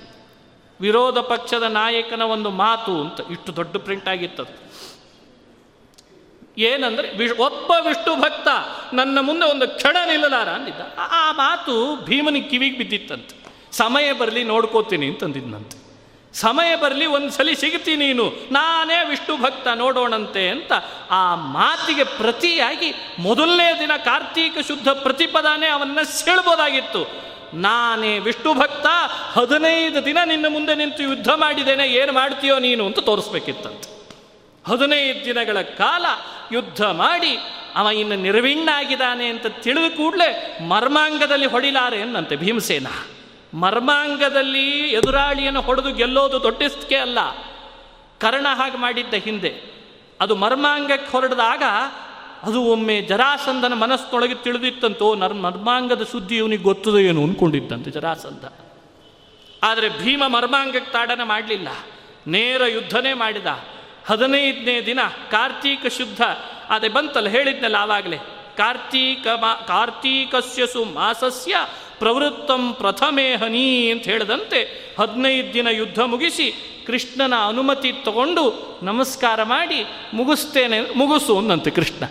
ವಿರೋಧ ಪಕ್ಷದ ನಾಯಕನ ಒಂದು ಮಾತು ಅಂತ, ಇಷ್ಟು ದೊಡ್ಡ ಪ್ರಿಂಟ್ ಆಗಿತ್ತದು ಏನಂದ್ರೆ ವಿಶ್ ಒಬ್ಬ ವಿಷ್ಣು ಭಕ್ತ ನನ್ನ ಮುಂದೆ ಒಂದು ಕ್ಷಣ ನಿಲ್ಲಲಾರ ಅಂದಿದ್ದ. ಆ- ಮಾತು ಭೀಮನಿಗೆ ಕಿವಿಗೆ ಬಿದ್ದಿತ್ತಂತೆ. ಸಮಯ ಬರಲಿ ನೋಡ್ಕೋತೀನಿ ಅಂತಂದಿದ್ನಂತೆ. ಸಮಯ ಬರಲಿ ಒಂದು ಸಲ ಸಿಗುತ್ತಿ ನೀನು. ನಾನೇ ವಿಷ್ಣು ಭಕ್ತ ನೋಡೋಣಂತೆ ಅಂತ ಆ ಮಾತಿಗೆ ಪ್ರತಿಯಾಗಿ ಮೊದಲನೇ ದಿನ ಕಾರ್ತೀಕ ಶುದ್ಧ ಪ್ರತಿಪದಾನೇ ಅವನ್ನ ಸೆಳ್ಬೋದಾಗಿತ್ತು. ನಾನೇ ವಿಷ್ಣು ಭಕ್ತ, ಹದಿನೈದು ದಿನ ನಿನ್ನ ಮುಂದೆ ನಿಂತು ಯುದ್ಧ ಮಾಡಿದ್ದೇನೆ, ಏನು ಮಾಡ್ತೀಯೋ ನೀನು ಅಂತ ತೋರಿಸ್ಬೇಕಿತ್ತಂತೆ. ಹದಿನೈದು ದಿನಗಳ ಕಾಲ ಯುದ್ಧ ಮಾಡಿ ಅವ ಇನ್ನು ನಿರ್ವಿಣ್ಣಾಗಿದ್ದಾನೆ ಅಂತ ತಿಳಿದು ಕೂಡಲೇ ಮರ್ಮಾಂಗದಲ್ಲಿ ಹೊಡಿಲಾರೆ ಅನ್ನಂತೆ ಭೀಮಸೇನ. ಮರ್ಮಾಂಗದಲ್ಲಿ ಎದುರಾಳಿಯನ್ನು ಹೊಡೆದು ಗೆಲ್ಲೋದು ದೊಡ್ಡಸ್ತಿಕೆ ಅಲ್ಲ. ಕರ್ಣ ಹಾಗೆ ಮಾಡಿದ್ದ ಹಿಂದೆ. ಅದು ಮರ್ಮಾಂಗಕ್ಕೆ ಹೊರಡಿದಾಗ ಅದು ಒಮ್ಮೆ ಜರಾಸಂಧನ ಮನಸ್ಸಿನೊಳಗೆ ತಿಳಿದಿತ್ತಂತೋ ನರ್ ಮರ್ಮಾಂಗದ ಸುದ್ದಿ ಇವನಿಗೆ ಗೊತ್ತದೋ ಏನು ಅಂದ್ಕೊಂಡಿದ್ದಂತೆ ಜರಾಸಂಧ. ಆದರೆ ಭೀಮ ಮರ್ಮಾಂಗಕ್ಕೆ ತಾಡನ ಮಾಡಲಿಲ್ಲ. ನೇರ ಯುದ್ಧನೇ ಮಾಡಿದ. ಹದಿನೈದನೇ ದಿನ ಕಾರ್ತೀಕ ಶುದ್ಧ. ಅದೇ ಬಂತಲ್ಲ ಹೇಳಿದ್ನಲ್ಲ ಆವಾಗಲೇ. ಕಾರ್ತೀಕ ಮಾ ಕಾರ್ತೀಕಸ್ಯ ಮಾಸಸ್ಯ ಪ್ರವೃತ್ತಂ ಪ್ರಥಮೇ ಹನಿ ಅಂತ ಹೇಳಿದಂತೆ ಹದಿನೈದು ದಿನ ಯುದ್ಧ ಮುಗಿಸಿ ಕೃಷ್ಣನ ಅನುಮತಿ ತಗೊಂಡು ನಮಸ್ಕಾರ ಮಾಡಿ ಮುಗಿಸ್ತೇನೆ, ಮುಗಿಸು ಅಂದಂತೆ ಕೃಷ್ಣ.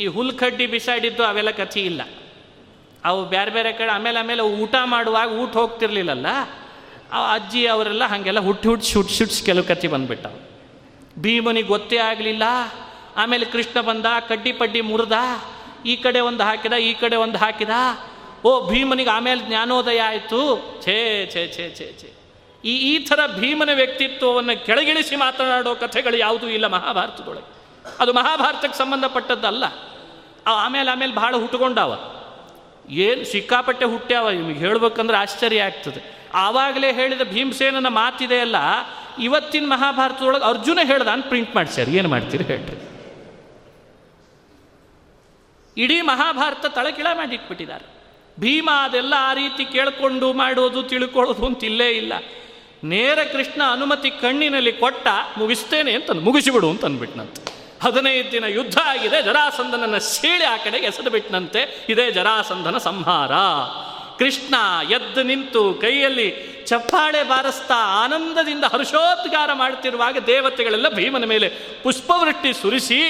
ಈ ಹುಲ್ಕಡ್ಡಿ ಬಿಸಾಡಿದ್ದು ಅವೆಲ್ಲ ಕಥೆ ಇಲ್ಲ. ಅವು ಬೇರೆ ಬೇರೆ ಕಡೆ ಆಮೇಲೆ ಆಮೇಲೆ ಊಟ ಮಾಡುವಾಗ ಊಟ ಹೋಗ್ತಿರ್ಲಿಲ್ಲಲ್ಲ, ಆ ಅಜ್ಜಿ ಅವರೆಲ್ಲ ಹಾಗೆಲ್ಲ ಹುಟ್ಟಿ ಹುಟ್ಟಿ ಶುಟ್ ಶುಟ್ಸ್ ಕೆಲವು ಕಥೆ ಬಂದ್ಬಿಟ್ಟವು. ಭೀಮನಿಗೆ ಗೊತ್ತೇ ಆಗಲಿಲ್ಲ, ಆಮೇಲೆ ಕೃಷ್ಣ ಬಂದ, ಕಡ್ಡಿ ಪಡ್ಡಿ ಮುರಿದ, ಈ ಕಡೆ ಒಂದು ಹಾಕಿದ, ಈ ಕಡೆ ಒಂದು ಹಾಕಿದ ಓ ಭೀಮನಿಗೆ ಆಮೇಲೆ ಜ್ಞಾನೋದಯ ಆಯಿತು. ಛೇ ಛೇ ಛೇ ಛೇ ಛೇ. ಈ ಈ ಥರ ಭೀಮನ ವ್ಯಕ್ತಿತ್ವವನ್ನು ಕೆಳಗಿಳಿಸಿ ಮಾತನಾಡೋ ಕಥೆಗಳು ಯಾವುದೂ ಇಲ್ಲ ಮಹಾಭಾರತದೊಳಗೆ. ಅದು ಮಹಾಭಾರತಕ್ಕೆ ಸಂಬಂಧಪಟ್ಟದ್ದಲ್ಲ. ಆಮೇಲೆ ಆಮೇಲೆ ಭಾಳ ಹುಟ್ಟುಕೊಂಡವ. ಏನು ಸಿಕ್ಕಾಪಟ್ಟೆ ಹುಟ್ಟ್ಯಾವ, ನಿಮಗೆ ಹೇಳ್ಬೇಕಂದ್ರೆ ಆಶ್ಚರ್ಯ ಆಗ್ತದೆ. ಆವಾಗಲೇ ಹೇಳಿದ ಭೀಮಸೇನನ ಮಾತಿದೆಯಲ್ಲ ಇವತ್ತಿನ ಮಹಾಭಾರತದೊಳಗೆ ಅರ್ಜುನ ಹೇಳ್ದ ಅಂತ ಪ್ರಿಂಟ್ ಮಾಡ್ಸ್ಯಾರ ಏನು ಮಾಡ್ತೀರಿ ಹೇಳ್ರಿ. ಇಡೀ ಮಹಾಭಾರತ ತಳಕಿಳ ಮಾಡಿಟ್ಬಿಟ್ಟಿದ್ದಾರೆ ಭೀಮ ಅದೆಲ್ಲ ಆ ರೀತಿ ಕೇಳಿಕೊಂಡು ಮಾಡೋದು ತಿಳ್ಕೊಳ್ಳೋದು ಅಂತ ಇಲ್ಲೇ ಇಲ್ಲ. ನೇರ ಕೃಷ್ಣ ಅನುಮತಿ ಕಣ್ಣಿನಲ್ಲಿ ಕೊಟ್ಟ, ಮುಗಿಸ್ತೇನೆ ಅಂತ ಮುಗಿಸಿಬಿಡು ಅಂತ ಅಂದ್ಬಿಟ್ನಂತೆ ಹದಿನೈದು ದಿನ ಯುದ್ಧ ಆಗಿದೆ ಜರಾಸಂಧನನ್ನು ಸೀಳಿ ಆ ಕಡೆಗೆ ಎಸೆದು ಬಿಟ್ಟನಂತೆ ಇದೇ ಜರಾಸಂಧನ ಸಂಹಾರ. ಕೃಷ್ಣ ಎದ್ದು ನಿಂತು ಕೈಯಲ್ಲಿ ಚಪ್ಪಾಳೆ ಬಾರಿಸ್ತಾ ಆನಂದದಿಂದ ಹರ್ಷೋದ್ಗಾರ ಮಾಡ್ತಿರುವಾಗ ದೇವತೆಗಳೆಲ್ಲ ಭೀಮನ ಮೇಲೆ ಪುಷ್ಪವೃಷ್ಟಿ ಸುರಿಸಿ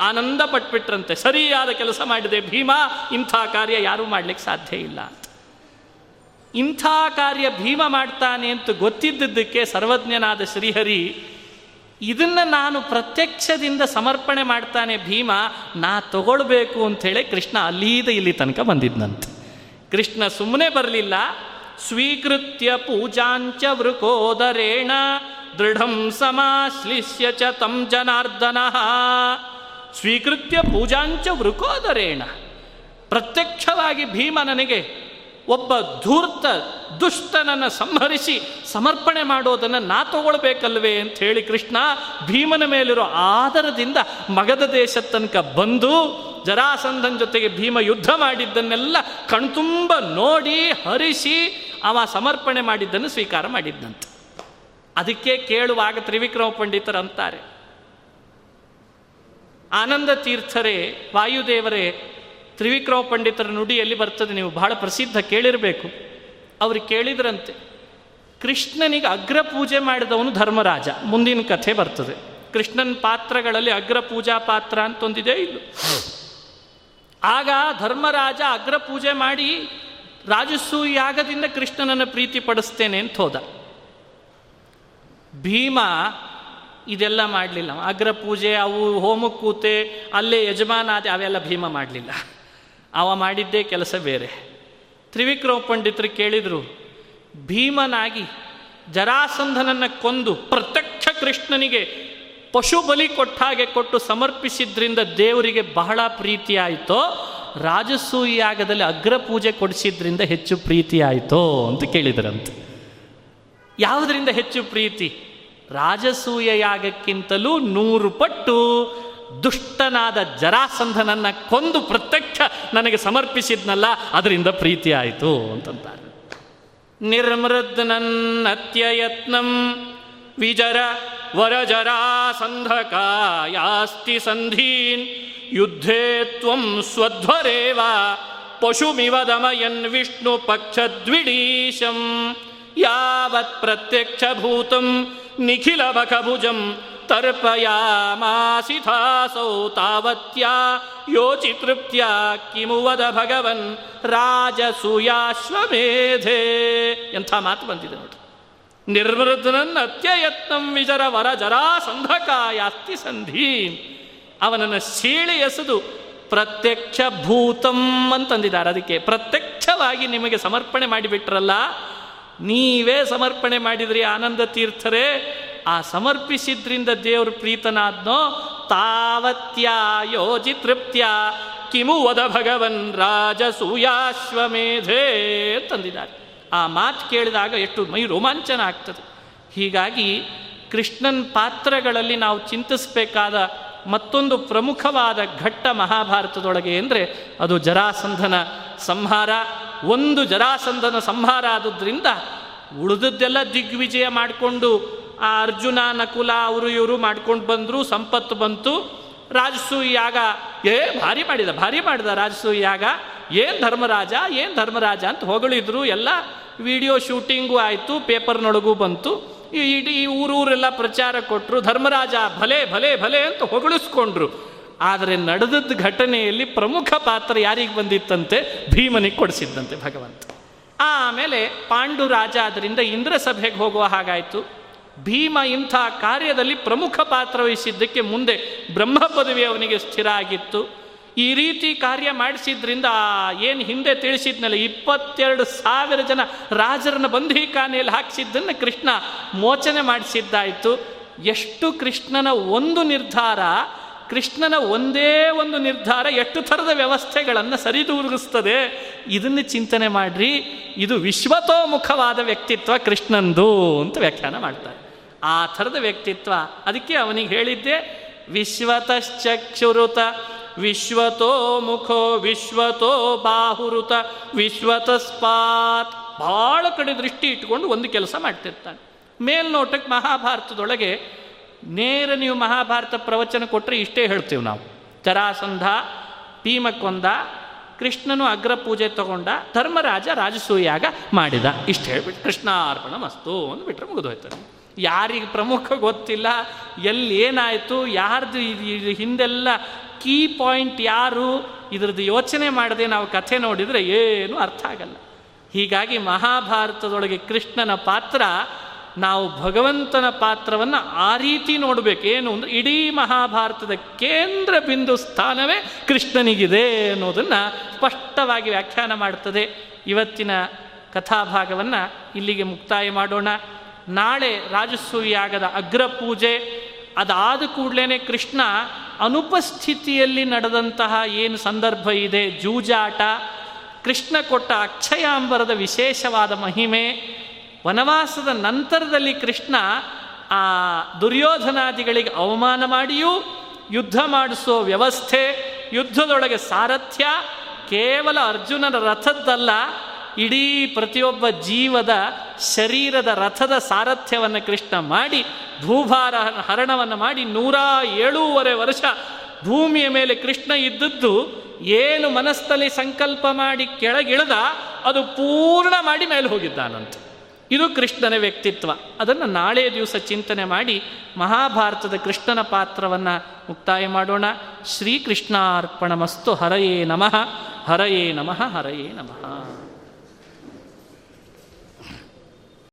ಆನಂದ ಪಟ್ಬಿಟ್ರಂತೆ. ಸರಿಯಾದ ಕೆಲಸ ಮಾಡಿದೆ ಭೀಮ, ಇಂಥ ಕಾರ್ಯ ಯಾರೂ ಮಾಡಲಿಕ್ಕೆ ಸಾಧ್ಯ ಇಲ್ಲ ಇಂಥ ಕಾರ್ಯ ಭೀಮ ಮಾಡ್ತಾನೆ ಅಂತ ಗೊತ್ತಿದ್ದದ್ದಕ್ಕೆ ಸರ್ವಜ್ಞನಾದ ಶ್ರೀಹರಿ, ಇದನ್ನು ನಾನು ಪ್ರತ್ಯಕ್ಷದಿಂದ ಸಮರ್ಪಣೆ ಮಾಡ್ತಾನೆ ಭೀಮ, ನಾ ತಗೊಳ್ಬೇಕು ಅಂಥೇಳಿ ಕೃಷ್ಣ ಅಲ್ಲೀದ ಇಲ್ಲಿ ತನಕ ಬಂದಿದ್ನಂತೆ. ಕೃಷ್ಣ ಸುಮ್ಮನೆ ಬರಲಿಲ್ಲ. ಸ್ವೀಕೃತ್ಯ ಪೂಜಾಂಚ ವೃಕೋದರೇಣ, ದೃಢಂ ಸಮಾಶ್ಲಿಷ್ಯ ಚ ತಂ ಜನಾರ್ದನ. ಸ್ವೀಕೃತ್ಯ ಪೂಜಾಂಚ ವೃಕೋದರೇಣ. ಪ್ರತ್ಯಕ್ಷವಾಗಿ ಭೀಮ ನನಗೆ ಒಬ್ಬ ಧೂರ್ತ ದುಷ್ಟನನ್ನು ಸಂಹರಿಸಿ ಸಮರ್ಪಣೆ ಮಾಡೋದನ್ನು ನಾ ತಗೊಳ್ಬೇಕಲ್ವೇ ಅಂತ ಹೇಳಿ ಕೃಷ್ಣ ಭೀಮನ ಮೇಲಿರೋ ಆದರದಿಂದ ಮಗದ ದೇಶದ ತನಕ ಬಂದು ಜರಾಸಂಧನ ಜೊತೆಗೆ ಭೀಮ ಯುದ್ಧ ಮಾಡಿದ್ದನ್ನೆಲ್ಲ ಕಣ್ತುಂಬ ನೋಡಿ, ಹರಿಸಿ ಅವ ಸಮರ್ಪಣೆ ಮಾಡಿದ್ದನ್ನು ಸ್ವೀಕಾರ ಮಾಡಿದ್ದಂತೆ ಅದಕ್ಕೆ ಕೇಳುವಾಗ ತ್ರಿವಿಕ್ರಮ ಪಂಡಿತರು ಅಂತಾರೆ, ಆನಂದ ತೀರ್ಥರೇ, ವಾಯುದೇವರೇ, ತ್ರಿವಿಕ್ರಮ ಪಂಡಿತರ ನುಡಿಯಲ್ಲಿ ಬರ್ತದೆ ನೀವು ಬಹಳ ಪ್ರಸಿದ್ಧ ಕೇಳಿರಬೇಕು. ಅವರು ಕೇಳಿದ್ರಂತೆ, ಕೃಷ್ಣನಿಗೆ ಅಗ್ರ ಪೂಜೆ ಮಾಡಿದವನು ಧರ್ಮರಾಜ. ಮುಂದಿನ ಕಥೆ ಬರ್ತದೆ, ಕೃಷ್ಣನ ಪಾತ್ರಗಳಲ್ಲಿ ಅಗ್ರ ಪೂಜಾ ಪಾತ್ರ ಅಂತೊಂದಿದೆ ಇಲ್ಲ. ಆಗ ಧರ್ಮರಾಜ ಅಗ್ರ ಪೂಜೆ ಮಾಡಿ ರಾಜಸ್ಸು ಯಾಗದಿಂದ ಕೃಷ್ಣನನ್ನು ಪ್ರೀತಿ ಪಡಿಸ್ತೇನೆ ಅಂತ ಹೋದ. ಭೀಮ ಇದೆಲ್ಲ ಮಾಡಲಿಲ್ಲ. ಅಗ್ರ ಪೂಜೆ, ಅವು ಕೂತೆ ಅಲ್ಲೇ ಯಜಮಾನಾದೆ, ಅವೆಲ್ಲ ಭೀಮ ಮಾಡಲಿಲ್ಲ. ಅವ ಮಾಡಿದ್ದೇ ಕೆಲಸ ಬೇರೆ. ತ್ರಿವಿಕ್ರಮ ಪಂಡಿತರು ಕೇಳಿದರು, ಭೀಮನಾಗಿ ಜರಾಸಂಧನನ್ನು ಕೊಂದು ಪ್ರತ್ಯಕ್ಷ ಕೃಷ್ಣನಿಗೆ ಪಶು ಬಲಿ ಕೊಟ್ಟ ಹಾಗೆ ಕೊಟ್ಟು ಸಮರ್ಪಿಸಿದ್ರಿಂದ ದೇವರಿಗೆ ಬಹಳ ಪ್ರೀತಿ ಆಯಿತೋ, ರಾಜಸೂಯ ಯಾಗದಲ್ಲಿ ಅಗ್ರ ಪೂಜೆ ಕೊಡಿಸಿದ್ರಿಂದ ಹೆಚ್ಚು ಪ್ರೀತಿ ಆಯಿತೋ ಅಂತ ಕೇಳಿದ್ರಂತೆ. ಯಾವುದರಿಂದ ಹೆಚ್ಚು ಪ್ರೀತಿ? ರಾಜಸೂಯ ಯಾಗಕ್ಕಿಂತಲೂ ನೂರು ಪಟ್ಟು ದುಷ್ಟನಾದ ಜರಾಸಂಧನನ್ನ ಕೊಂದು ಪ್ರತ್ಯಕ್ಷ ನನಗೆ ಸಮರ್ಪಿಸಿದ್ನಲ್ಲ, ಅದರಿಂದ ಪ್ರೀತಿ ಆಯಿತು ಅಂತಂತಾರೆ. ನಿರ್ಮೃದ್ನನ್ನತ್ಯಯತ್ನಂ ವಿಜರ ಸಂಧೀನ್. ಯುದ್ಧೇ ತ್ವಂ ಸ್ವಧ್ವರೇವ ಪಶುಮಿವ ದಮಯನ್ ವಿಷ್ಣು ಪಕ್ಷದ್ವಿಡೀಶಂ ಯಾವತ್ ಪ್ರತ್ಯಕ್ಷಭೂತಂ ನಿಖಿಲಮಖಭುಜಂ ತರ್ಪಯಾಮಾಸಿಥಾಸೌ ತಾವತ್ಯಾ. ಯೋಚಿತೃಪ್ತ್ಯ ಕಿಮು ವದ ಭಗವನ್ ರಾಜಸೂಯಾಶ್ವಮೇಧೆ. ಎಂಥ ಮಾತು ಬಂದಿದೆ ನಿರ್ಮೃತನನ್ನ ಅತ್ಯಯತ್ನಂ ವಿಜರ ವರ ಜರಾಸಂಧಕಾಯಾಸ್ತಿ ಸಂಧಿ. ಅವನನ್ನು ಸೀಳಿ ಎಸೆದು ಪ್ರತ್ಯಕ್ಷ ಭೂತಂ ಅಂತಂದಿದ್ದಾರೆ. ಅದಕ್ಕೆ ಪ್ರತ್ಯಕ್ಷವಾಗಿ ನಿಮಗೆ ಸಮರ್ಪಣೆ ಮಾಡಿಬಿಟ್ರಲ್ಲ, ನೀವೇ ಸಮರ್ಪಣೆ ಮಾಡಿದ್ರಿ ಆನಂದ ತೀರ್ಥರೇ. ಆ ಸಮರ್ಪಿಸಿದ್ರಿಂದ ದೇವರು ಪ್ರೀತನಾದ್ನೋ, ತಾವತ್ಯ ಯೋಜಿ ತೃಪ್ತ್ಯ. ಕಿಮು ವದ ಭಗವನ್ ರಾಜಸೂಯಾಶ್ವಮೇಧೇ ತಂದಿದ್ದಾರೆ ಆ ಮಾತು ಕೇಳಿದಾಗ ಎಷ್ಟು ಮೈ ರೋಮಾಂಚನ ಆಗ್ತದೆ. ಹೀಗಾಗಿ ಕೃಷ್ಣನ್ ಪಾತ್ರಗಳಲ್ಲಿ ನಾವು ಚಿಂತಿಸಬೇಕಾದ ಮತ್ತೊಂದು ಪ್ರಮುಖವಾದ ಘಟ್ಟ ಮಹಾಭಾರತದೊಳಗೆ ಅಂದರೆ ಅದು ಜರಾಸಂಧನ ಸಂಹಾರ. ಒಂದು ಜರಾಸಂಧನ ಸಂಹಾರ ಆದದ್ರಿಂದ ಉಳಿದದ್ದೆಲ್ಲ ದಿಗ್ವಿಜಯ ಮಾಡಿಕೊಂಡು ಆ ಅರ್ಜುನ, ನಕುಲ, ಅವರು ಇವರು ಮಾಡ್ಕೊಂಡು ಬಂದರು, ಸಂಪತ್ತು ಬಂತು. ರಾಜಸು ಯಾಗ, ಏ ಭಾರಿ ಮಾಡಿದ ಭಾರಿ ಮಾಡಿದ ರಾಜಸು ಯಾಗ. ಏನು ಧರ್ಮರಾಜ ಏನು ಧರ್ಮರಾಜ ಅಂತ ಹೊಗಳಿದ್ರು ಎಲ್ಲ. ವಿಡಿಯೋ ಶೂಟಿಂಗು ಆಯಿತು ಪೇಪರ್ನೊಳಗೂ ಬಂತು. ಈ ಇಡೀ ಊರೂರೆಲ್ಲ ಪ್ರಚಾರ ಕೊಟ್ಟರು ಧರ್ಮರಾಜ ಭಲೆ ಭಲೆ ಭಲೆ ಅಂತ ಹೊಗಳಿಸ್ಕೊಂಡ್ರು. ಆದರೆ ನಡೆದದ್ದ ಘಟನೆಯಲ್ಲಿ ಪ್ರಮುಖ ಪಾತ್ರ ಯಾರಿಗೆ ಬಂದಿತ್ತಂತೆ? ಭೀಮನಿಗೆ ಕೊಡಿಸಿದ್ದಂತೆ ಭಗವಂತ. ಆಮೇಲೆ ಪಾಂಡು ರಾಜ ಅದರಿಂದ ಇಂದ್ರ ಸಭೆಗೆ ಹೋಗುವ ಹಾಗಾಯಿತು. ಭೀಮ ಇಂಥ ಕಾರ್ಯದಲ್ಲಿ ಪ್ರಮುಖ ಪಾತ್ರ ವಹಿಸಿದ್ದಕ್ಕೆ ಮುಂದೆ ಬ್ರಹ್ಮ ಪದವಿ ಅವನಿಗೆ ಸ್ಥಿರ ಆಗಿತ್ತು. ಈ ರೀತಿ ಕಾರ್ಯ ಮಾಡಿಸಿದ್ರಿಂದ ಏನು ಹಿಂದೆ ತಿಳಿಸಿದ್ನಲ್ಲ, ಇಪ್ಪತ್ತೆರಡು ಸಾವಿರ ಜನ ರಾಜರನ್ನ ಬಂಧೀಖಾನೆಯಲ್ಲಿ ಹಾಕಿಸಿದ್ದನ್ನು ಕೃಷ್ಣ ಮೋಚನೆ ಮಾಡಿಸಿದ್ದಾಯಿತು. ಎಷ್ಟು ಕೃಷ್ಣನ ಒಂದು ನಿರ್ಧಾರ, ಕೃಷ್ಣನ ಒಂದೇ ಒಂದು ನಿರ್ಧಾರ ಎಷ್ಟು ಥರದ ವ್ಯವಸ್ಥೆಗಳನ್ನು ಸರಿದೂಗಿಸ್ತದೆ, ಇದನ್ನು ಚಿಂತನೆ ಮಾಡ್ರಿ. ಇದು ವಿಶ್ವತೋಮುಖವಾದ ವ್ಯಕ್ತಿತ್ವ ಕೃಷ್ಣಂದು ಅಂತ ವ್ಯಾಖ್ಯಾನ ಮಾಡ್ತಾರೆ. ಆ ಥರದ ವ್ಯಕ್ತಿತ್ವ, ಅದಕ್ಕೆ ಅವನಿಗೆ ಹೇಳಿದ್ದೆ, ವಿಶ್ವತಶ್ಚಕ್ಷುರುತ ವಿಶ್ವತೋ ಮುಖೋ ವಿಶ್ವತೋ ಬಾಹುರುತ ವಿಶ್ವತಸ್ಪಾತ್ ಭಾಳ ಕಡೆ ದೃಷ್ಟಿ ಇಟ್ಕೊಂಡು ಒಂದು ಕೆಲಸ ಮಾಡ್ತಿರ್ತಾನೆ. ಮೇಲ್ನೋಟಕ್ಕೆ ಮಹಾಭಾರತದೊಳಗೆ ನೇರ ನೀವು ಮಹಾಭಾರತ ಪ್ರವಚನ ಕೊಟ್ಟರೆ ಇಷ್ಟೇ ಹೇಳ್ತೀವಿ ನಾವು. ಜರಾಸಂಧ ಭೀಮಕ್ಕೊಂದ ಕೃಷ್ಣನು ಅಗ್ರ ಪೂಜೆ ತಗೊಂಡ ಧರ್ಮರಾಜ ರಾಜಸೂಯಾಗ ಮಾಡಿದ. ಇಷ್ಟು ಹೇಳ್ಬಿಟ್ಟು ಕೃಷ್ಣಾರ್ಪಣ ಮಸ್ತು ಅಂದ್ಬಿಟ್ರೆ ಮುಗಿದೋಯ್ತದೆ ಯಾರಿಗೆ ಪ್ರಮುಖ ಗೊತ್ತಿಲ್ಲ, ಎಲ್ಲಿ ಏನಾಯಿತು, ಯಾರ್ದು ಇದು ಹಿಂದೆಲ್ಲ ಕೀ ಪಾಯಿಂಟ್ ಯಾರು, ಇದ್ರದ್ದು ಯೋಚನೆ ಮಾಡದೆ ನಾವು ಕಥೆ ನೋಡಿದರೆ ಏನೂ ಅರ್ಥ ಆಗಲ್ಲ. ಹೀಗಾಗಿ ಮಹಾಭಾರತದೊಳಗೆ ಕೃಷ್ಣನ ಪಾತ್ರ, ನಾವು ಭಗವಂತನ ಪಾತ್ರವನ್ನು ಆ ರೀತಿ ನೋಡಬೇಕು. ಏನು ಅಂದರೆ ಇಡೀ ಮಹಾಭಾರತದ ಕೇಂದ್ರ ಬಿಂದು ಸ್ಥಾನವೇ ಕೃಷ್ಣನಿಗಿದೆ ಅನ್ನೋದನ್ನು ಸ್ಪಷ್ಟವಾಗಿ ವ್ಯಾಖ್ಯಾನ ಮಾಡ್ತದೆ. ಇವತ್ತಿನ ಕಥಾಭಾಗವನ್ನು ಇಲ್ಲಿಗೆ ಮುಕ್ತಾಯ ಮಾಡೋಣ. ನಾಳೆ ರಾಜಸೂಯಾಗದ ಅಗ್ರ ಪೂಜೆ ಅದಾದ ಕೂಡಲೇ ಕೃಷ್ಣ ಅನುಪಸ್ಥಿತಿಯಲ್ಲಿ ನಡೆದಂತಹ ಏನು ಸಂದರ್ಭ ಇದೆ? ಜೂಜಾಟ, ಕೃಷ್ಣ ಕೊಟ್ಟ ಅಕ್ಷಯಾಂಬರದ ವಿಶೇಷವಾದ ಮಹಿಮೆ, ವನವಾಸದ ನಂತರದಲ್ಲಿ ಕೃಷ್ಣ ಆ ದುರ್ಯೋಧನಾದಿಗಳಿಗೆ ಅವಮಾನ ಮಾಡಿಯೂ, ಯುದ್ಧ ಮಾಡಿಸೋ ವ್ಯವಸ್ಥೆ, ಯುದ್ಧದೊಳಗೆ ಸಾರಥ್ಯ, ಕೇವಲ ಅರ್ಜುನನ ರಥದ್ದಲ್ಲ ಇಡೀ ಪ್ರತಿಯೊಬ್ಬ ಜೀವದ ಶರೀರದ ರಥದ ಸಾರಥ್ಯವನ್ನು ಕೃಷ್ಣ ಮಾಡಿ, ಭೂಭಾರ ಹರಣವನ್ನು ಮಾಡಿ ನೂರ ಏಳೂವರೆ ವರ್ಷ ಭೂಮಿಯ ಮೇಲೆ ಕೃಷ್ಣ ಇದ್ದದ್ದು, ಏನು ಮನಸ್ಸಲ್ಲಿ ಸಂಕಲ್ಪ ಮಾಡಿ ಕೆಳಗಿಳಿದ, ಅದು ಪೂರ್ಣ ಮಾಡಿ ಮೇಲೆ ಹೋಗಿದ್ದಾನಂತೆ. ಇದು ಕೃಷ್ಣನ ವ್ಯಕ್ತಿತ್ವ. ಅದನ್ನು ನಾಳೆ ದಿವಸ ಚಿಂತನೆ ಮಾಡಿ ಮಹಾಭಾರತದ ಕೃಷ್ಣನ ಪಾತ್ರವನ್ನು ಮುಕ್ತಾಯ ಮಾಡೋಣ. ಶ್ರೀಕೃಷ್ಣಾರ್ಪಣಮಸ್ತು. ಹರಯೇ ನಮಃ. ಹರಯೇ ನಮಃ. ಹರಯೇ ನಮಃ.